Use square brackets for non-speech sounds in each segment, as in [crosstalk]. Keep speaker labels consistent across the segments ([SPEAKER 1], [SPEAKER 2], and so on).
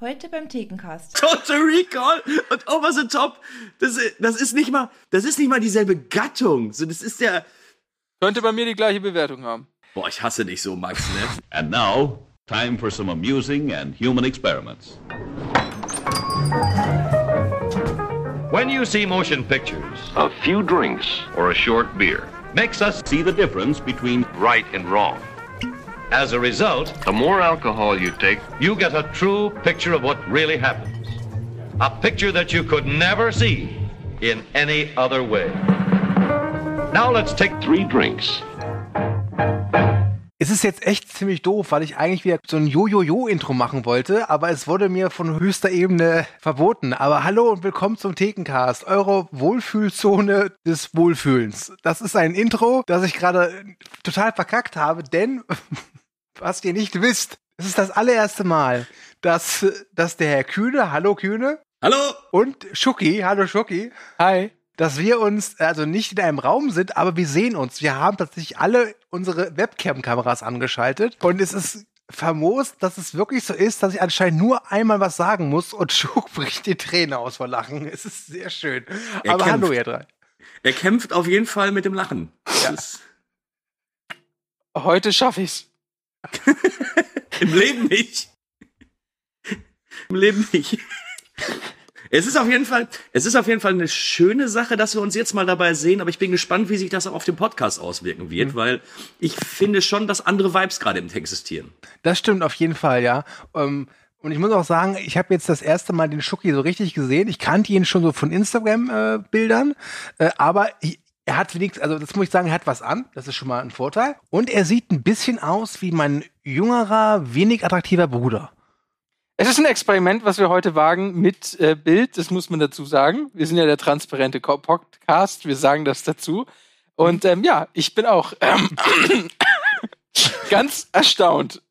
[SPEAKER 1] Heute beim Thekencast. [laughs]
[SPEAKER 2] Total Recall und Over the Top. Das, das ist nicht mal, das ist nicht mal dieselbe Gattung. So, das ist der.
[SPEAKER 3] Könnte bei mir die gleiche Bewertung haben.
[SPEAKER 2] Boah, ich hasse dich so, Max, ne?
[SPEAKER 4] And now, time for some amusing and human experiments.
[SPEAKER 5] When you see motion pictures, a few drinks or a short beer makes us
[SPEAKER 4] See the difference between
[SPEAKER 5] right and wrong. As a result, the more alcohol you take, you get a true picture of what really happens. A picture that you could never see in any other way. Now let's take three drinks.
[SPEAKER 6] Es ist jetzt echt ziemlich doof, weil ich eigentlich wieder so ein Jojo-Jo-Intro machen wollte, aber es wurde mir von höchster Ebene verboten. Aber hallo und willkommen zum Thekencast, eure Wohlfühlzone des Wohlfühlens. Das ist ein Intro, das ich gerade total verkackt habe, denn was ihr nicht wisst, es ist das allererste Mal, dass, dass der Herr Kühne, hallo Kühne,
[SPEAKER 2] Hallo!
[SPEAKER 6] und Schucki, hallo Schucki,
[SPEAKER 3] Hi.
[SPEAKER 6] dass wir uns also nicht in einem Raum sind, aber wir sehen uns. Wir haben tatsächlich alle unsere Webcam-Kameras angeschaltet und es ist famos, dass es wirklich so ist, dass ich anscheinend nur einmal was sagen muss und Schuck [laughs] bricht die Träne aus vor Lachen. Es ist sehr schön.
[SPEAKER 2] Er
[SPEAKER 6] aber
[SPEAKER 2] kämpft.
[SPEAKER 6] hallo ihr drei.
[SPEAKER 2] Er kämpft auf jeden Fall mit dem Lachen.
[SPEAKER 6] Ja.
[SPEAKER 3] Heute schaffe ich's. [laughs]
[SPEAKER 2] Im Leben nicht. Im Leben nicht. Es ist auf jeden Fall, es ist auf jeden Fall eine schöne Sache, dass wir uns jetzt mal dabei sehen, aber ich bin gespannt, wie sich das auch auf dem Podcast auswirken wird, weil ich finde schon, dass andere Vibes gerade im existieren.
[SPEAKER 6] Das stimmt auf jeden Fall, ja. Ähm, und ich muss auch sagen, ich habe jetzt das erste Mal den Schucki so richtig gesehen. Ich kannte ihn schon so von Instagram-Bildern, äh, aber ich, er hat wenigstens, also das muss ich sagen, er hat was an. Das ist schon mal ein Vorteil. Und er sieht ein bisschen aus wie mein jüngerer, wenig attraktiver Bruder.
[SPEAKER 3] Es ist ein Experiment, was wir heute wagen mit äh, Bild, das muss man dazu sagen. Wir sind ja der transparente Podcast, wir sagen das dazu. Und ähm, ja, ich bin auch ähm, [coughs] ganz erstaunt.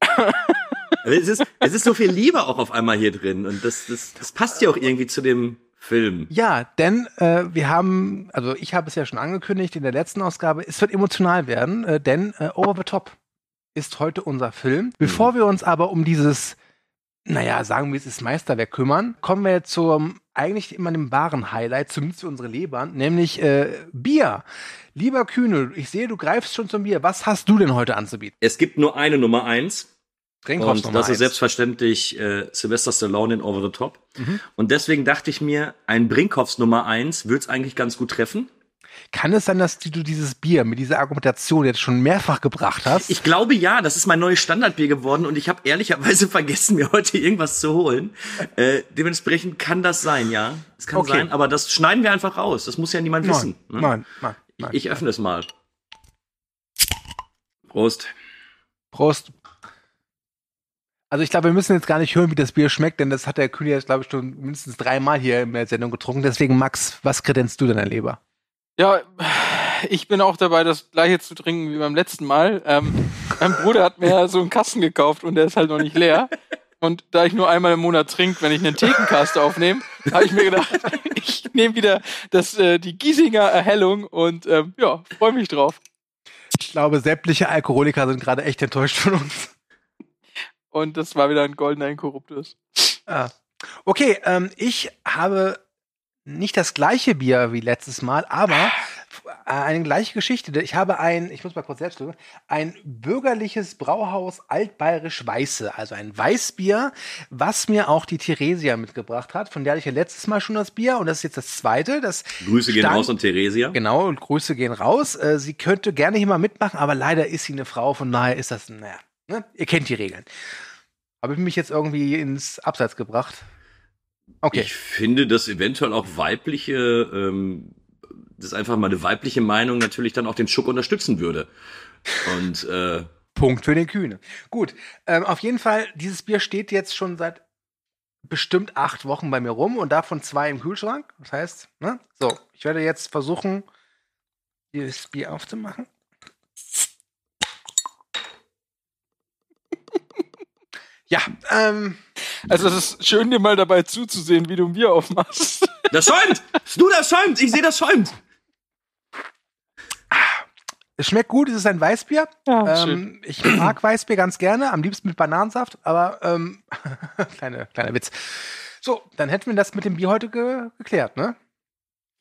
[SPEAKER 2] Es ist, es ist so viel Liebe auch auf einmal hier drin und das, das, das passt ja auch irgendwie zu dem Film.
[SPEAKER 6] Ja, denn äh, wir haben, also ich habe es ja schon angekündigt in der letzten Ausgabe, es wird emotional werden, äh, denn äh, Over the Top ist heute unser Film. Bevor wir uns aber um dieses, naja, sagen wir es ist Meisterwerk kümmern, kommen wir zum eigentlich immer dem wahren Highlight, zumindest für unsere Lebern, nämlich äh, Bier. Lieber Kühne, ich sehe, du greifst schon zum Bier. Was hast du denn heute anzubieten?
[SPEAKER 2] Es gibt nur eine Nummer eins.
[SPEAKER 6] Trinkhaus
[SPEAKER 2] Und das ist selbstverständlich äh, Sylvester Stallone in Over the Top. Und deswegen dachte ich mir, ein Brinkhoffs Nummer eins würde es eigentlich ganz gut treffen.
[SPEAKER 6] Kann es sein, dass du dieses Bier mit dieser Argumentation jetzt schon mehrfach gebracht hast?
[SPEAKER 2] Ich glaube ja, das ist mein neues Standardbier geworden und ich habe ehrlicherweise [laughs] vergessen, mir heute irgendwas zu holen. Äh, dementsprechend kann das sein, ja. Es kann
[SPEAKER 6] Okay.
[SPEAKER 2] sein, aber das schneiden wir einfach raus. Das muss ja niemand wissen. ne?
[SPEAKER 6] nein, nein, nein.
[SPEAKER 2] Ich öffne es mal. Prost.
[SPEAKER 6] Prost. Also ich glaube, wir müssen jetzt gar nicht hören, wie das Bier schmeckt, denn das hat der Kühn jetzt, glaube ich, schon mindestens dreimal hier in der Sendung getrunken. Deswegen, Max, was kredenzt du deiner Leber?
[SPEAKER 3] Ja, ich bin auch dabei, das gleiche zu trinken wie beim letzten Mal. Ähm, mein Bruder hat mir so einen Kasten gekauft und der ist halt noch nicht leer. Und da ich nur einmal im Monat trinke, wenn ich einen Thekencast aufnehme, habe ich mir gedacht, [laughs] ich nehme wieder das, äh, die Giesinger Erhellung und ähm, ja, freue mich drauf.
[SPEAKER 6] Ich glaube, sämtliche Alkoholiker sind gerade echt enttäuscht von uns.
[SPEAKER 3] Und das war wieder ein goldener Inkorruptus.
[SPEAKER 6] Ah. Okay, ähm, ich habe nicht das gleiche Bier wie letztes Mal, aber äh, eine gleiche Geschichte. Ich habe ein, ich muss mal kurz selbst drüber, ein bürgerliches Brauhaus Altbayerisch Weiße, also ein Weißbier, was mir auch die Theresia mitgebracht hat. Von der hatte ich ja letztes Mal schon das Bier und das ist jetzt das zweite. Das
[SPEAKER 2] Grüße gehen
[SPEAKER 6] stand-
[SPEAKER 2] raus an Theresia.
[SPEAKER 6] Genau, und Grüße gehen raus. Äh, sie könnte gerne hier mal mitmachen, aber leider ist sie eine Frau, von daher ist das, naja, ne? ihr kennt die Regeln. Habe ich mich jetzt irgendwie ins Abseits gebracht? Okay.
[SPEAKER 2] Ich finde, dass eventuell auch weibliche, ähm, das einfach mal eine weibliche Meinung natürlich dann auch den Schuck unterstützen würde. Und äh,
[SPEAKER 6] Punkt für den Kühne. Gut, ähm, auf jeden Fall, dieses Bier steht jetzt schon seit bestimmt acht Wochen bei mir rum und davon zwei im Kühlschrank. Das heißt, ne? So, ich werde jetzt versuchen, dieses Bier aufzumachen. Ja, ähm,
[SPEAKER 3] Also es ist schön, dir mal dabei zuzusehen, wie du ein Bier aufmachst. [laughs]
[SPEAKER 2] das schäumt! Du, das schäumt! Ich sehe, das schäumt!
[SPEAKER 6] Es schmeckt gut, es ist ein Weißbier.
[SPEAKER 3] Ja, schön.
[SPEAKER 6] ähm, ich mag Weißbier ganz gerne, am liebsten mit Bananensaft, aber ähm, [laughs] kleine, kleiner Witz. So, dann hätten wir das mit dem Bier heute ge geklärt, ne?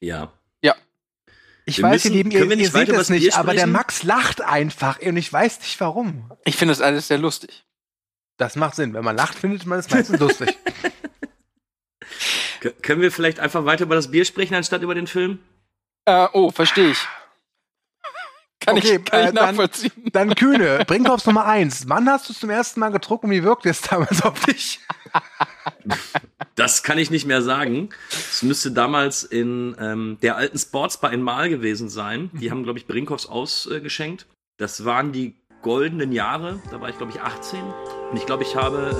[SPEAKER 2] Ja.
[SPEAKER 6] Ich
[SPEAKER 2] Wir
[SPEAKER 6] weiß,
[SPEAKER 2] müssen-
[SPEAKER 6] ihr Lieben, ihr, ihr seht
[SPEAKER 2] Bier
[SPEAKER 6] nicht, aber der? Max lacht einfach und ich weiß nicht warum.
[SPEAKER 3] Ich finde das alles sehr lustig.
[SPEAKER 6] Das macht Sinn. Wenn man lacht, findet man es meistens lustig. [laughs]
[SPEAKER 2] K können wir vielleicht einfach weiter über das Bier sprechen, anstatt über den Film?
[SPEAKER 3] Äh, oh, verstehe ich. Kann
[SPEAKER 6] Okay,
[SPEAKER 3] ich, kann
[SPEAKER 6] äh,
[SPEAKER 3] ich
[SPEAKER 6] dann-
[SPEAKER 3] nachvollziehen.
[SPEAKER 6] Dann Kühne, Brinkhoffs Nummer eins. Wann hast du es zum ersten Mal getrunken und wie wirkt es damals auf dich?
[SPEAKER 2] Das kann ich nicht mehr sagen. Es müsste damals in ähm, der alten Sportsbar in Mal gewesen sein. Die haben, glaube ich, Brinkhoffs ausgeschenkt. Das waren die goldenen Jahre. Da war ich, glaube ich, 18. Und ich glaube, ich habe äh,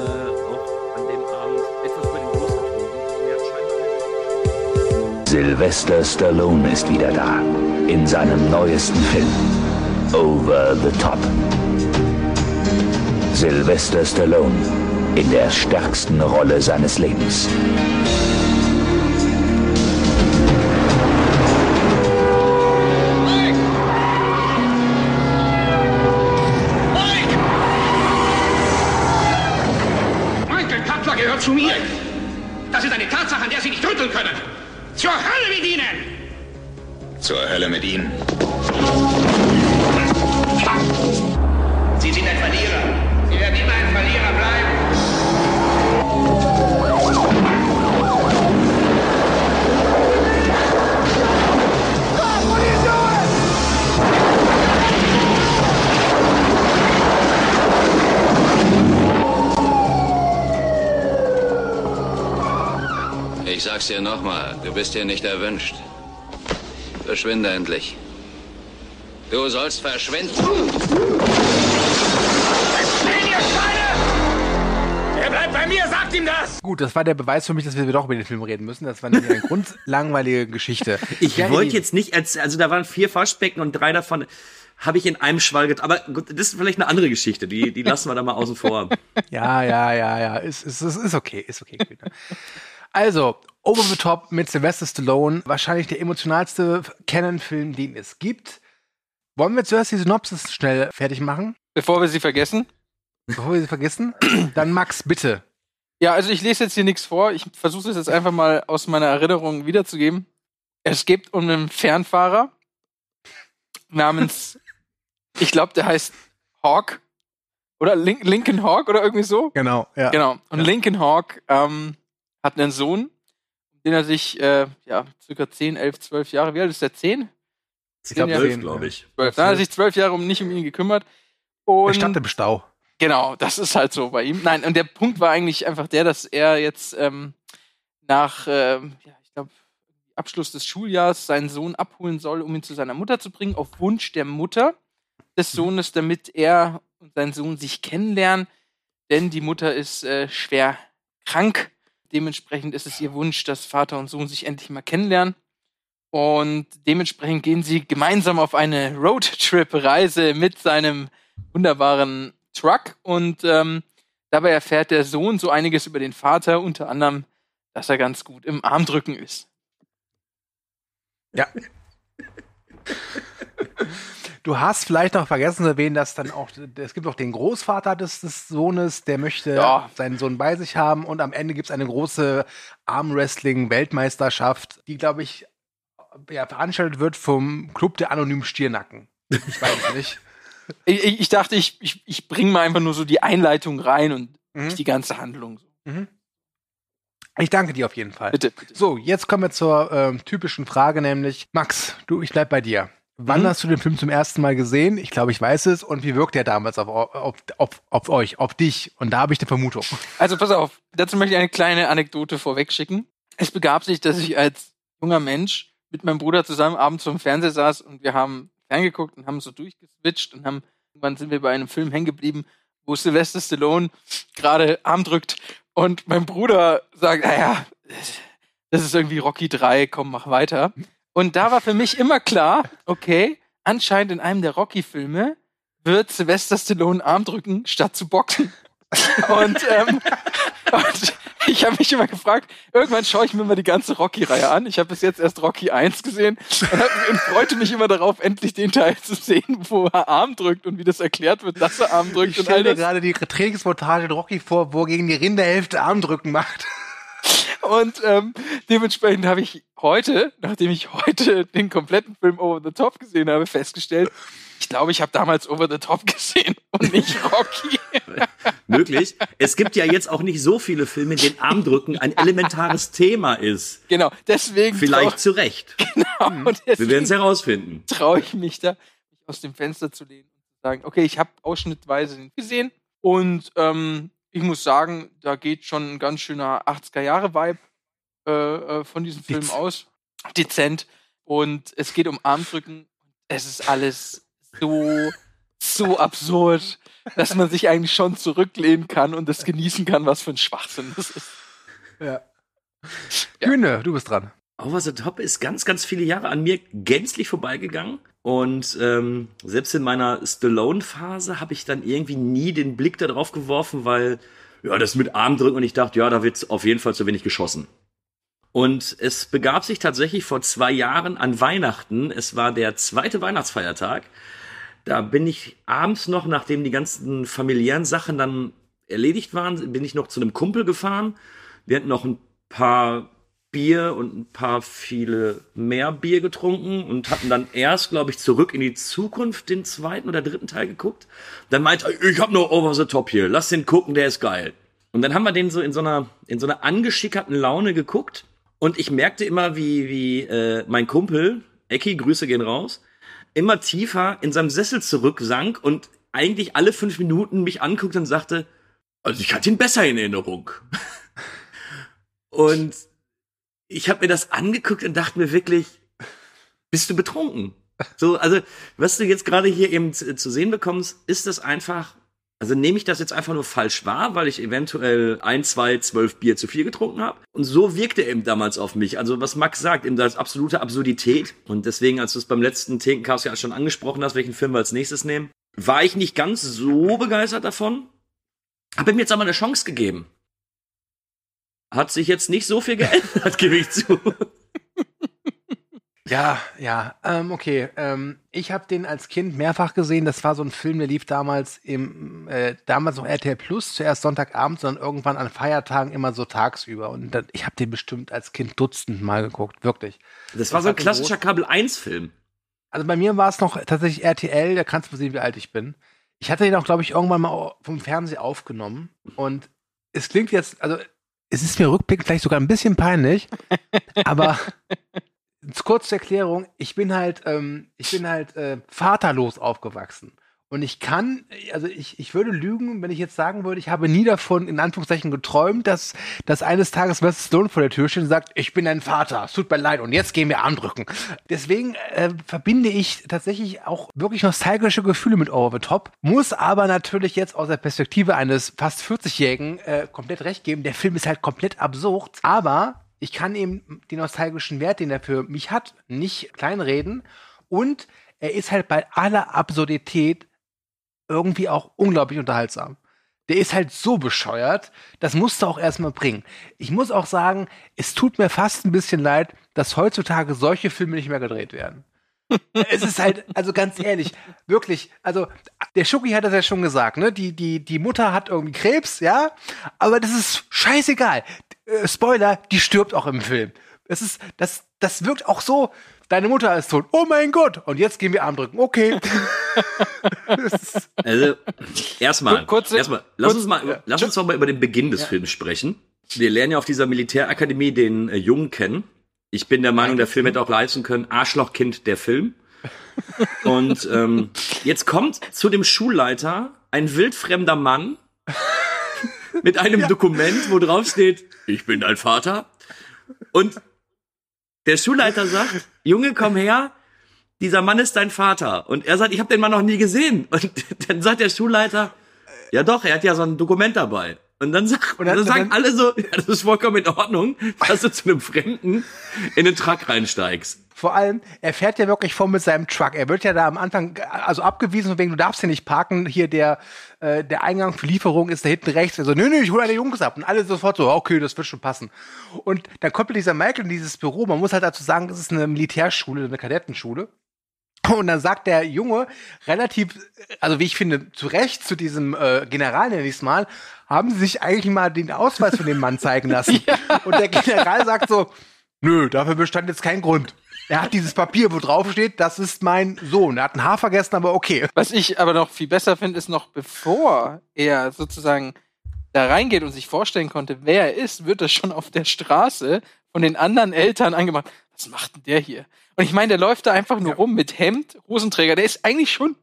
[SPEAKER 2] auch an dem Abend etwas über den Durst getrunken.
[SPEAKER 1] Sylvester Stallone ist wieder da. In seinem neuesten Film. Over the Top. Sylvester Stallone. In der stärksten Rolle seines Lebens.
[SPEAKER 7] Zur Hölle mit Ihnen!
[SPEAKER 8] Zur Hölle mit Ihnen.
[SPEAKER 7] Sie sind ein Verlierer. Sie werden immer ein Verlierer bleiben.
[SPEAKER 8] Sag's dir nochmal, du bist hier nicht erwünscht. Verschwinde endlich. Du sollst verschwinden.
[SPEAKER 7] Er bleibt bei mir, sagt ihm das!
[SPEAKER 6] Gut, das war der Beweis für mich, dass wir doch über den Film reden müssen. Das war nämlich eine [laughs] grundlangweilige Geschichte.
[SPEAKER 2] Ich
[SPEAKER 6] Ja,
[SPEAKER 2] wollte jetzt nicht, erzählen, also da waren vier Waschbecken und drei davon habe ich in einem Schwall get Aber gut, das ist vielleicht eine andere Geschichte. Die, die lassen wir da mal außen vor. [laughs]
[SPEAKER 6] Ja, ja, ja, ja. Ist, ist, ist, ist okay, ist okay. Also, Over the Top mit Sylvester Stallone. Wahrscheinlich der emotionalste Canon-Film, den es gibt. Wollen wir zuerst die Synopsis schnell fertig machen,
[SPEAKER 3] Bevor wir sie vergessen.
[SPEAKER 6] bevor wir sie vergessen? [clears throat] Dann Max, bitte.
[SPEAKER 3] Ja, also ich lese jetzt hier nichts vor. Ich versuche es jetzt einfach mal aus meiner Erinnerung wiederzugeben. Es geht um einen Fernfahrer namens, [laughs] ich glaube, der heißt Hawk. Oder Lin Lincoln Hawk oder irgendwie so.
[SPEAKER 6] Genau, ja.
[SPEAKER 3] Genau. Und Lincoln Hawk ähm, hat einen Sohn, den er sich, äh, ja, circa 10, 11, 12 Jahre, wie alt ist der? 10?
[SPEAKER 6] Ich glaube,
[SPEAKER 3] Ja,
[SPEAKER 2] Zwölf, glaube ich.
[SPEAKER 3] 12. Da hat er sich 12 Jahre um nicht um ihn gekümmert. Und
[SPEAKER 6] Er stand im Stau.
[SPEAKER 3] Genau, das ist halt so bei ihm. Nein, und der Punkt war eigentlich einfach der, dass er jetzt ähm, nach, ähm, ja, ich glaube, Abschluss des Schuljahres seinen Sohn abholen soll, um ihn zu seiner Mutter zu bringen, auf Wunsch der Mutter des Sohnes, damit er und sein Sohn sich kennenlernen. Denn die Mutter ist äh, schwer krank. Dementsprechend ist es ihr Wunsch, dass Vater und Sohn sich endlich mal kennenlernen. Und dementsprechend gehen sie gemeinsam auf eine Roadtrip-Reise mit seinem wunderbaren Truck. Und ähm, dabei erfährt der Sohn so einiges über den Vater, unter anderem, dass er ganz gut im Armdrücken ist.
[SPEAKER 6] Ja. [laughs] Du hast vielleicht noch vergessen zu erwähnen, dass dann auch, es gibt auch den Großvater des, des Sohnes, der möchte
[SPEAKER 3] Ja.
[SPEAKER 6] seinen Sohn bei sich haben und am Ende gibt es eine große Armwrestling-Weltmeisterschaft, die, glaube ich, ja, veranstaltet wird vom Club der anonymen Stiernacken. Ich weiß nicht. [laughs]
[SPEAKER 3] Ich, ich, dachte, ich, ich, ich bringe mal einfach nur so die Einleitung rein und
[SPEAKER 6] Mhm.
[SPEAKER 3] nicht die ganze Handlung.
[SPEAKER 6] Ich danke dir auf jeden Fall.
[SPEAKER 3] Bitte, bitte.
[SPEAKER 6] So, jetzt kommen wir zur ähm, typischen Frage, nämlich, Max, du, ich bleib bei dir. Wann
[SPEAKER 3] Mhm.
[SPEAKER 6] hast du den Film zum ersten Mal gesehen? Ich glaube, ich weiß es. Und wie wirkt der damals auf, auf, auf, auf euch, auf dich? Und da habe ich eine Vermutung.
[SPEAKER 3] Also pass auf, dazu möchte ich eine kleine Anekdote vorwegschicken. Es begab sich, dass ich als junger Mensch mit meinem Bruder zusammen abends vom Fernseher saß und wir haben ferngeguckt und haben so durchgeswitcht und haben, irgendwann sind wir bei einem Film hängen geblieben, wo Sylvester Stallone gerade Arm drückt und mein Bruder sagt, naja, das ist irgendwie Rocky 3, komm, mach weiter. Und da war für mich immer klar, okay, anscheinend in einem der Rocky-Filme wird Sylvester Stallone Arm drücken, statt zu boxen. Und, ähm, [laughs] und ich habe mich immer gefragt, irgendwann schaue ich mir mal die ganze Rocky-Reihe an. Ich habe bis jetzt erst Rocky 1 gesehen und, freute mich immer darauf, endlich den Teil zu sehen, wo er Arm drückt und wie das erklärt wird, dass er Arm drückt
[SPEAKER 6] Ich stelle mir gerade die Trainingsmontage in Rocky vor, wo er gegen die Rinderhälfte Armdrücken macht.
[SPEAKER 3] Und ähm, dementsprechend habe ich heute, nachdem ich heute den kompletten Film Over the Top gesehen habe, festgestellt, ich glaube, ich habe damals Over the Top [laughs] gesehen und nicht Rocky. [laughs]
[SPEAKER 2] Möglich. Es gibt ja jetzt auch nicht so viele Filme, in denen Armdrücken ein elementares Thema ist.
[SPEAKER 3] genau, deswegen
[SPEAKER 2] Vielleicht zu Recht.
[SPEAKER 3] trau- [laughs] genau, und
[SPEAKER 2] Wir werden es herausfinden.
[SPEAKER 3] traue ich mich da, mich aus dem Fenster zu lehnen und zu sagen, okay, ich habe ausschnittweise den gesehen und ähm, ich muss sagen, da geht schon ein ganz schöner 80er-Jahre-Vibe äh, äh, von diesem Film
[SPEAKER 6] Dez-
[SPEAKER 3] aus. Dezent. Und es geht um Armdrücken. Es ist alles so, so absurd, dass man sich eigentlich schon zurücklehnen kann und das genießen kann, was für ein Schwachsinn das ist.
[SPEAKER 6] Ja. Kühne, du bist dran.
[SPEAKER 2] Over the Top ist ganz, ganz viele Jahre an mir gänzlich vorbeigegangen. Und ähm, selbst in meiner Stallone-Phase habe ich dann irgendwie nie den Blick darauf geworfen, weil, ja, das mit Armdrücken und ich dachte, ja, da wird auf jeden Fall zu wenig geschossen. Und es begab sich tatsächlich vor zwei Jahren an Weihnachten. Es war der zweite Weihnachtsfeiertag. Da bin ich abends noch, nachdem die ganzen familiären Sachen dann erledigt waren, bin ich noch zu einem Kumpel gefahren. Wir hatten noch ein paar Bier und ein paar viele mehr Bier getrunken und hatten dann erst, glaube ich, zurück in die Zukunft den zweiten oder dritten Teil geguckt. Dann meinte ich habe noch Over the Top hier, lass den gucken, der ist geil. Und dann haben wir den so in so einer in so einer angeschickerten Laune geguckt und ich merkte immer, wie wie äh, mein Kumpel Ecki, Grüße gehen raus, immer tiefer in seinem Sessel zurücksank und eigentlich alle fünf Minuten mich anguckt und sagte, also ich hatte ihn besser in Erinnerung. [laughs] und ich habe mir das angeguckt und dachte mir wirklich, bist du betrunken? So, also, was du jetzt gerade hier eben zu, sehen bekommst, ist das einfach, also nehme ich das jetzt einfach nur falsch wahr, weil ich eventuell ein, zwei, zwölf Bier zu viel getrunken habe. Und so wirkte eben damals auf mich. Also, was Max sagt, eben das absolute Absurdität. Und deswegen, als du es beim letzten Thekencast ja schon angesprochen hast, welchen Film wir als nächstes nehmen, war ich nicht ganz so begeistert davon. Habe ihm jetzt aber eine Chance gegeben. Hat sich jetzt nicht so viel geändert, [laughs] gebe ich zu. [laughs]
[SPEAKER 6] Ja, ja, ähm, okay. Ähm, ich habe den als Kind mehrfach gesehen. Das war so ein Film, der lief damals im, äh, damals noch RTL Plus, zuerst Sonntagabend, sondern irgendwann an Feiertagen immer so tagsüber. Und dann, ich habe den bestimmt als Kind dutzend Mal geguckt, wirklich.
[SPEAKER 2] Das war so ein klassischer Kabel-1-Film.
[SPEAKER 6] Also bei mir war es noch tatsächlich RTL, da kannst du sehen, wie alt ich bin. Ich hatte den auch, glaube ich, irgendwann mal vom Fernsehen aufgenommen. Und es klingt jetzt, also es ist mir rückblickend vielleicht sogar ein bisschen peinlich, aber [laughs] kurz zur Erklärung, ich bin halt, ähm, ich bin halt äh, vaterlos aufgewachsen. Und ich kann, also ich, ich würde lügen, wenn ich jetzt sagen würde, ich habe nie davon in Anführungszeichen geträumt, dass, dass eines Tages Mr. Stone vor der Tür steht und sagt, ich bin dein Vater, es tut mir leid und jetzt gehen wir andrücken. Deswegen äh, verbinde ich tatsächlich auch wirklich nostalgische Gefühle mit Over the Top, muss aber natürlich jetzt aus der Perspektive eines fast 40-Jährigen äh, komplett recht geben, der Film ist halt komplett absurd, aber ich kann eben den nostalgischen Wert, den er für mich hat, nicht kleinreden und er ist halt bei aller Absurdität irgendwie auch unglaublich unterhaltsam. Der ist halt so bescheuert, das musst du auch erstmal bringen. Ich muss auch sagen, es tut mir fast ein bisschen leid, dass heutzutage solche Filme nicht mehr gedreht werden. [laughs] es ist halt, also ganz ehrlich, wirklich, also der Schucki hat das ja schon gesagt, ne? Die, die, die Mutter hat irgendwie Krebs, ja, aber das ist scheißegal. Äh, Spoiler, die stirbt auch im Film. Es ist, das, das wirkt auch so, deine Mutter ist tot. Oh mein Gott! Und jetzt gehen wir Arm drücken. Okay. [laughs]
[SPEAKER 2] Also, erstmal,
[SPEAKER 3] Kurze-
[SPEAKER 2] erstmal, lass
[SPEAKER 3] kurz-
[SPEAKER 2] uns mal,
[SPEAKER 3] ja.
[SPEAKER 2] lass uns doch mal über den Beginn des Films sprechen. Wir lernen ja auf dieser Militärakademie den äh, Jungen kennen. Ich bin der Meinung, der Film hätte auch leisten können, Arschlochkind der Film. [laughs] Und ähm, jetzt kommt zu dem Schulleiter ein wildfremder Mann [laughs] mit einem Dokument, wo drauf steht, ich bin dein Vater. Und der Schulleiter sagt, Junge, komm her, dieser Mann ist dein Vater. Und er sagt, ich habe den Mann noch nie gesehen. Und [laughs] dann sagt der Schulleiter, ja doch, er hat ja so ein Dokument dabei. Und dann, sag,
[SPEAKER 6] Und dann-
[SPEAKER 2] dann, sagen
[SPEAKER 6] dann-
[SPEAKER 2] alle so, ja, das ist vollkommen in Ordnung, dass du zu einem Fremden in den Truck reinsteigst.
[SPEAKER 6] Vor allem, er fährt ja wirklich vor mit seinem Truck. Er wird ja da am Anfang also abgewiesen, von wegen, du darfst hier nicht parken. Hier der, äh, der Eingang für Lieferung ist da hinten rechts. Also, nö, nö, ich hole eine Jungs ab. Und alle sofort so, okay, das wird schon passen. Und dann kommt dieser Michael in dieses Büro. Man muss halt dazu sagen, das ist eine Militärschule, eine Kadettenschule. Und dann sagt der Junge relativ, also wie ich finde, zu Recht zu diesem äh, General, nenne ich es mal, haben sie sich eigentlich mal den Ausweis von dem Mann zeigen lassen. [laughs] Und der General sagt so, nö, dafür bestand jetzt kein Grund. Er hat dieses Papier, wo drauf steht, das ist mein Sohn. Er hat ein Haar vergessen, aber okay.
[SPEAKER 3] Was ich aber noch viel besser finde, ist noch bevor er sozusagen da reingeht und sich vorstellen konnte, wer er ist, wird er schon auf der Straße von den anderen Eltern angemacht. Was macht denn der hier? Und ich meine, der läuft da einfach nur rum mit Hemd, Hosenträger. Der ist eigentlich schon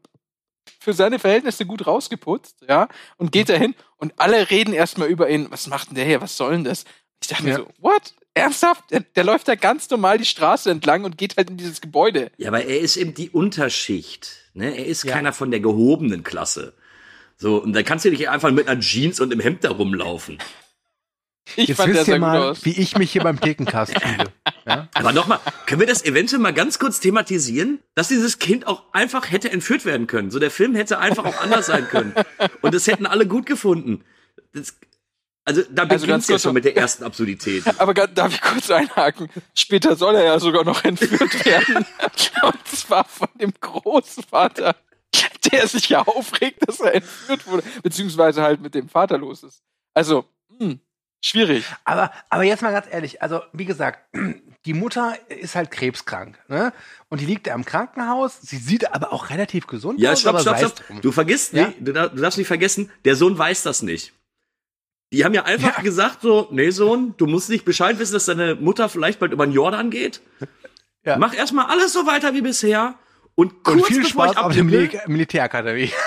[SPEAKER 3] für seine Verhältnisse gut rausgeputzt, ja, und geht dahin und alle reden erstmal über ihn. Was macht denn der hier? Was soll denn das? Ich dachte mir
[SPEAKER 6] Ja.
[SPEAKER 3] so, what? Ernsthaft? Der, der läuft da ganz normal die Straße entlang und geht halt in dieses Gebäude.
[SPEAKER 2] Ja, aber er ist eben die Unterschicht. Ne? Er ist
[SPEAKER 6] Ja.
[SPEAKER 2] keiner von der gehobenen Klasse. So, und da kannst du nicht einfach mit einer Jeans und im Hemd da rumlaufen. [laughs]
[SPEAKER 3] Ich
[SPEAKER 6] Jetzt
[SPEAKER 3] fand
[SPEAKER 6] wisst ihr mal,
[SPEAKER 3] aus.
[SPEAKER 6] wie ich mich hier beim Thekencast fühle. [laughs] Ja?
[SPEAKER 2] Aber nochmal, können wir das eventuell mal ganz kurz thematisieren, dass dieses Kind auch einfach hätte entführt werden können? So, der Film hätte einfach auch anders sein können. Und das hätten alle gut gefunden. Das, also, da
[SPEAKER 3] Also
[SPEAKER 2] beginnt's
[SPEAKER 3] ganz
[SPEAKER 2] ja
[SPEAKER 3] kurz
[SPEAKER 2] schon mit der ersten Absurdität. [laughs]
[SPEAKER 3] Aber darf ich kurz einhaken? Später soll er ja sogar noch entführt werden. Und zwar von dem Großvater, der sich ja aufregt, dass er entführt wurde. Beziehungsweise halt mit dem Vater los ist. Also, hm, schwierig.
[SPEAKER 6] Aber, aber jetzt mal ganz ehrlich, also wie gesagt, [clears throat] die Mutter ist halt krebskrank, ne? Und die liegt da im Krankenhaus. Sie sieht aber auch relativ gesund
[SPEAKER 2] Ja,
[SPEAKER 6] aus.
[SPEAKER 2] stopp,
[SPEAKER 6] aber
[SPEAKER 2] stopp, stopp.
[SPEAKER 6] drum.
[SPEAKER 2] Du vergisst
[SPEAKER 6] Ja?
[SPEAKER 2] nicht, du, dar- du darfst nicht vergessen, der Sohn weiß das nicht. Die haben ja einfach
[SPEAKER 6] Ja.
[SPEAKER 2] gesagt so, nee Sohn, du musst nicht Bescheid wissen, dass deine Mutter vielleicht bald über den Jordan geht.
[SPEAKER 6] Ja.
[SPEAKER 2] Mach erstmal alles so weiter wie bisher und kurz
[SPEAKER 6] Und viel
[SPEAKER 2] bevor
[SPEAKER 6] Spaß
[SPEAKER 2] ich
[SPEAKER 6] auf der Militärakademie. [laughs]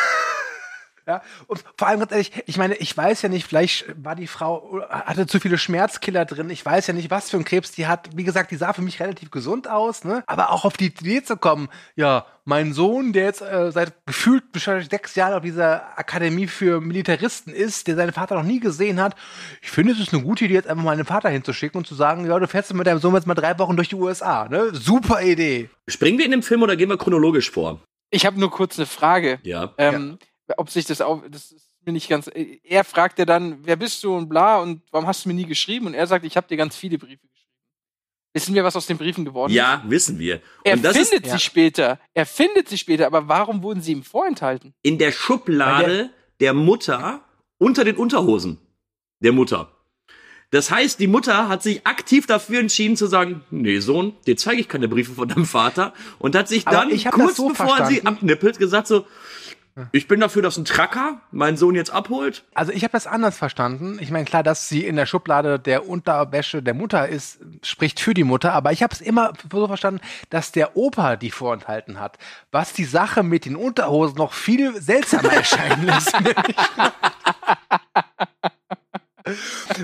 [SPEAKER 6] Ja, und vor allem ganz ehrlich, ich meine, ich weiß ja nicht, vielleicht war die Frau, hatte zu viele Schmerzkiller drin. Ich weiß ja nicht, was für ein Krebs die hat. Wie gesagt, die sah für mich relativ gesund aus, ne? Aber auch auf die Idee zu kommen, ja, mein Sohn, der jetzt äh, seit gefühlt wahrscheinlich sechs Jahren auf dieser Akademie für Militaristen ist, der seinen Vater noch nie gesehen hat. Ich finde, es ist eine gute Idee, jetzt einfach mal einen Vater hinzuschicken und zu sagen, ja, du fährst mit deinem Sohn jetzt mal drei Wochen durch die USA, ne? Super Idee.
[SPEAKER 2] springen wir in dem Film oder gehen wir chronologisch vor?
[SPEAKER 3] Ich habe nur kurz eine Frage.
[SPEAKER 2] Ja.
[SPEAKER 3] Ähm, Ob sich das auch, das ist mir nicht ganz. Er fragt ja dann, wer bist du und bla und warum hast du mir nie geschrieben? Und er sagt, ich habe dir ganz viele Briefe geschrieben. Wissen wir, was aus den Briefen geworden ist?
[SPEAKER 2] Ja, wissen wir.
[SPEAKER 3] Er
[SPEAKER 2] und das ist
[SPEAKER 3] findet
[SPEAKER 6] ja.
[SPEAKER 3] sie später. Er findet sie später, aber warum wurden sie ihm vorenthalten?
[SPEAKER 2] in der Schublade der Mutter unter den Unterhosen der Mutter. Das heißt, die Mutter hat sich aktiv dafür entschieden zu sagen, nee, Sohn, dir zeige ich keine Briefe von deinem Vater und hat sich
[SPEAKER 6] Aber
[SPEAKER 2] dann kurz
[SPEAKER 6] so
[SPEAKER 2] bevor er sie
[SPEAKER 6] verstanden.
[SPEAKER 2] abnippelt gesagt so, ich bin dafür, dass ein Tracker meinen Sohn jetzt abholt.
[SPEAKER 6] Also ich habe das anders verstanden. Ich meine, klar, dass sie in der Schublade der Unterwäsche der Mutter ist, spricht für die Mutter, aber ich habe es immer so verstanden, dass der Opa die vorenthalten hat, was die Sache mit den Unterhosen noch viel seltsamer [laughs] erscheinen lässt.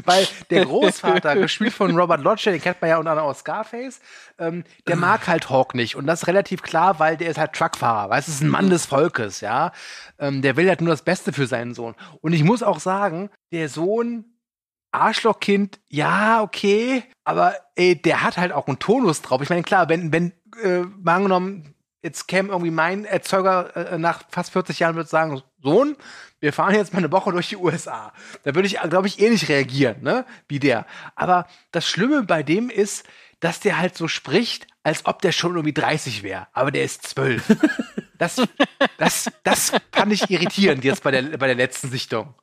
[SPEAKER 6] Weil der Großvater, gespielt von Robert Lodge, den kennt man ja unter anderem aus Scarface, ähm, der mag halt Hawk nicht. Und das ist relativ klar, weil der ist halt Truckfahrer, weißt du, ist ein Mann des Volkes, ja. Ähm, der will halt nur das Beste für seinen Sohn. Und ich muss auch sagen, der Sohn, Arschlochkind, ja, okay, aber ey, der hat halt auch einen Tonus drauf. Ich meine, klar, wenn, wenn, äh, mal angenommen, jetzt käme irgendwie mein Erzeuger äh, nach fast 40 Jahren würde sagen, Sohn, wir fahren jetzt mal eine Woche durch die USA. Da würde ich, glaube ich, eh nicht reagieren, ne, wie der. Aber das Schlimme bei dem ist, dass der halt so spricht, als ob der schon irgendwie 30 wäre. Aber der ist 12. [laughs] Das, das, das fand ich irritierend jetzt bei der, bei der letzten Sichtung.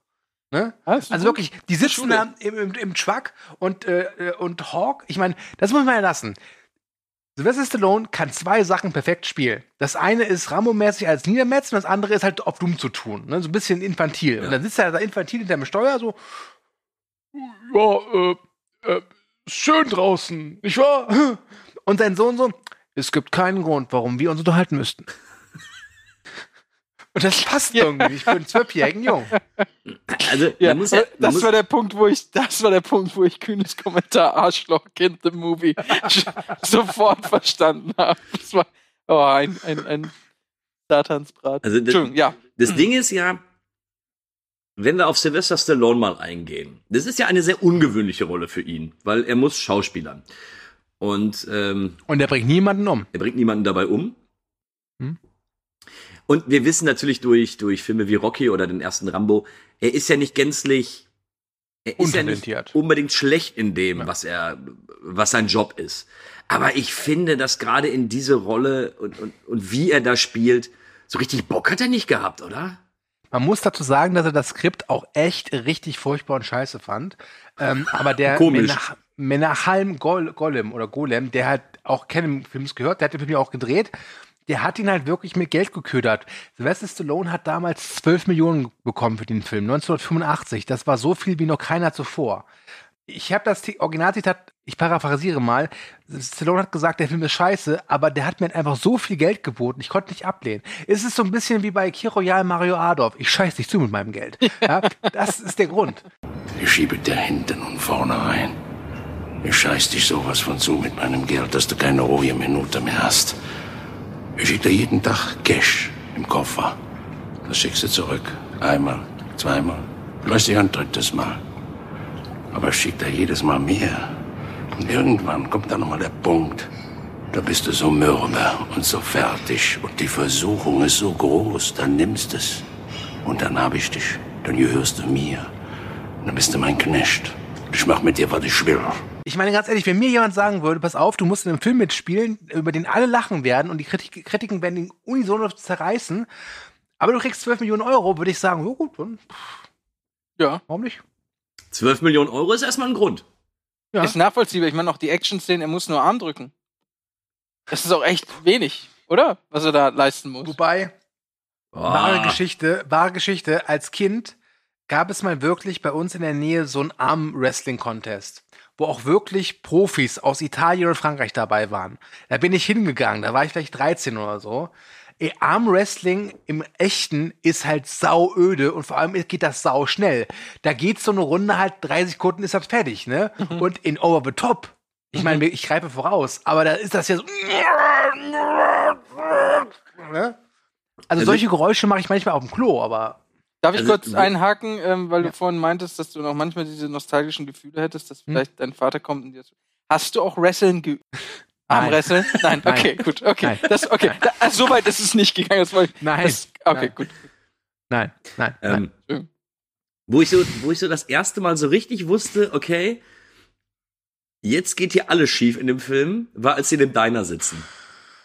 [SPEAKER 6] Ne? Also wirklich, die sitzen da im, im, im Truck und, äh, und Hawk, ich meine, das muss man ja lassen. Sylvester Stallone kann zwei Sachen perfekt spielen. Das eine ist Rambo-mäßig als Niedermetz und das andere ist halt auf dumm zu tun. Ne? So ein bisschen infantil. Und dann sitzt er da infantil hinter dem Steuer so, ja, äh, äh, ist schön draußen, nicht wahr? [laughs] Und sein Sohn so, es gibt keinen Grund, warum wir uns unterhalten müssten. Und das passt irgendwie für einen zwölfjährigen [laughs] Jungen.
[SPEAKER 2] Also,
[SPEAKER 3] Ja,
[SPEAKER 2] man muss ja,
[SPEAKER 3] aber
[SPEAKER 2] man
[SPEAKER 3] das
[SPEAKER 2] muss,
[SPEAKER 3] war der Punkt, wo ich, das war der Punkt, wo ich kühnes Kommentar Arschloch Kind the Movie [laughs] sofort verstanden habe. Das war oh, ein, ein, ein Satansbrat.
[SPEAKER 2] Also das-
[SPEAKER 3] Entschuldigung, ja.
[SPEAKER 2] das Ding ist ja, wenn wir auf Sylvester Stallone mal eingehen, das ist ja eine sehr ungewöhnliche Rolle für ihn, weil er muss Schauspielern. Und ähm,
[SPEAKER 6] Und er bringt niemanden um.
[SPEAKER 2] er bringt niemanden dabei um.
[SPEAKER 6] Hm.
[SPEAKER 2] Und wir wissen natürlich durch, durch Filme wie Rocky oder den ersten Rambo, er ist ja nicht gänzlich, er ist ja nicht unbedingt schlecht in dem, was er, was sein Job ist. Aber ich finde, dass gerade in diese Rolle und, und, und wie er da spielt, so richtig Bock hat er nicht gehabt, oder?
[SPEAKER 6] Man muss dazu sagen, dass er das Skript auch echt richtig furchtbar und scheiße fand. Ähm, aber der. [laughs] Menach Menachem Gol Golem oder Golem, der hat auch kennen Films gehört, der hat den Film ja auch gedreht, der hat ihn halt wirklich mit Geld geködert. Sylvester Stallone hat damals 12 Millionen bekommen für den Film, 1985. Das war so viel wie noch keiner zuvor. Ich habe das Originalzitat, ich paraphrasiere mal. Stallone hat gesagt, der Film ist scheiße, aber der hat mir einfach so viel Geld geboten, ich konnte nicht ablehnen. Es ist so ein bisschen wie bei Kiroyal Mario Adolf. Ich scheiß dich zu mit meinem Geld. Ja, das ist der Grund.
[SPEAKER 9] Ich schiebe dir hinten und vorne rein. Ich scheiß dich sowas von zu mit meinem Geld, dass du keine ruhige Minute mehr hast. Ich schick dir jeden Tag Cash im Koffer. Das schickst du zurück. Einmal, zweimal, vielleicht ein drittes Mal. Aber ich schick dir jedes Mal mehr. Und irgendwann kommt dann nochmal der Punkt. Da bist du so mürbe und so fertig und die Versuchung ist so groß, dann nimmst es. Und dann hab ich dich. Dann gehörst du mir. Dann bist du mein Knecht. Ich mach mit dir, was ich will.
[SPEAKER 6] Ich meine ganz ehrlich, wenn mir jemand sagen würde, pass auf, du musst in einem Film mitspielen, über den alle lachen werden und die Kritik Kritiken werden ihn unisono zerreißen, aber du kriegst 12 Millionen Euro, würde ich sagen, ja gut, dann
[SPEAKER 3] Ja.
[SPEAKER 6] warum nicht?
[SPEAKER 2] 12 Millionen Euro ist erstmal ein Grund.
[SPEAKER 6] Ja.
[SPEAKER 3] Ist nachvollziehbar. Ich meine, auch die Action-Szenen, er muss nur Arm drücken. Das ist auch echt wenig, oder? Was er da leisten muss.
[SPEAKER 6] Wobei, wahre
[SPEAKER 2] Ah.
[SPEAKER 6] Geschichte, wahre Geschichte, als Kind gab es mal wirklich bei uns in der Nähe so einen Arm-Wrestling-Contest, wo auch wirklich Profis aus Italien und Frankreich dabei waren. Da bin ich hingegangen, da war ich vielleicht 13 oder so. Ey, Arm-Wrestling im Echten ist halt sauöde und vor allem geht das sau schnell. Da geht so eine Runde halt drei Sekunden ist das fertig, ne? Und in Over the Top, ich meine, ich greife voraus, aber da ist das ja so. Ne? Also solche Geräusche mache ich manchmal auf dem Klo, aber
[SPEAKER 3] Darf ich
[SPEAKER 2] Also,
[SPEAKER 3] kurz einhaken, ähm, weil
[SPEAKER 6] Ja.
[SPEAKER 3] du vorhin meintest, dass du noch manchmal diese nostalgischen Gefühle hättest, dass
[SPEAKER 6] Hm.
[SPEAKER 3] vielleicht dein Vater kommt und dir so. Hast du auch Wrestling geübt? Armwresteln? [laughs] Nein, [laughs]
[SPEAKER 6] Nein.
[SPEAKER 3] okay, gut, okay.
[SPEAKER 6] Nein.
[SPEAKER 3] Das, okay, da, so weit ist es nicht gegangen. Das ich,
[SPEAKER 6] Nein.
[SPEAKER 3] Das, okay,
[SPEAKER 6] Nein.
[SPEAKER 3] gut.
[SPEAKER 6] nein, nein, nein.
[SPEAKER 2] Ähm, wo ich so, wo ich so das erste Mal so richtig wusste, okay, jetzt geht hier alles schief in dem Film, war als sie in dem Diner sitzen.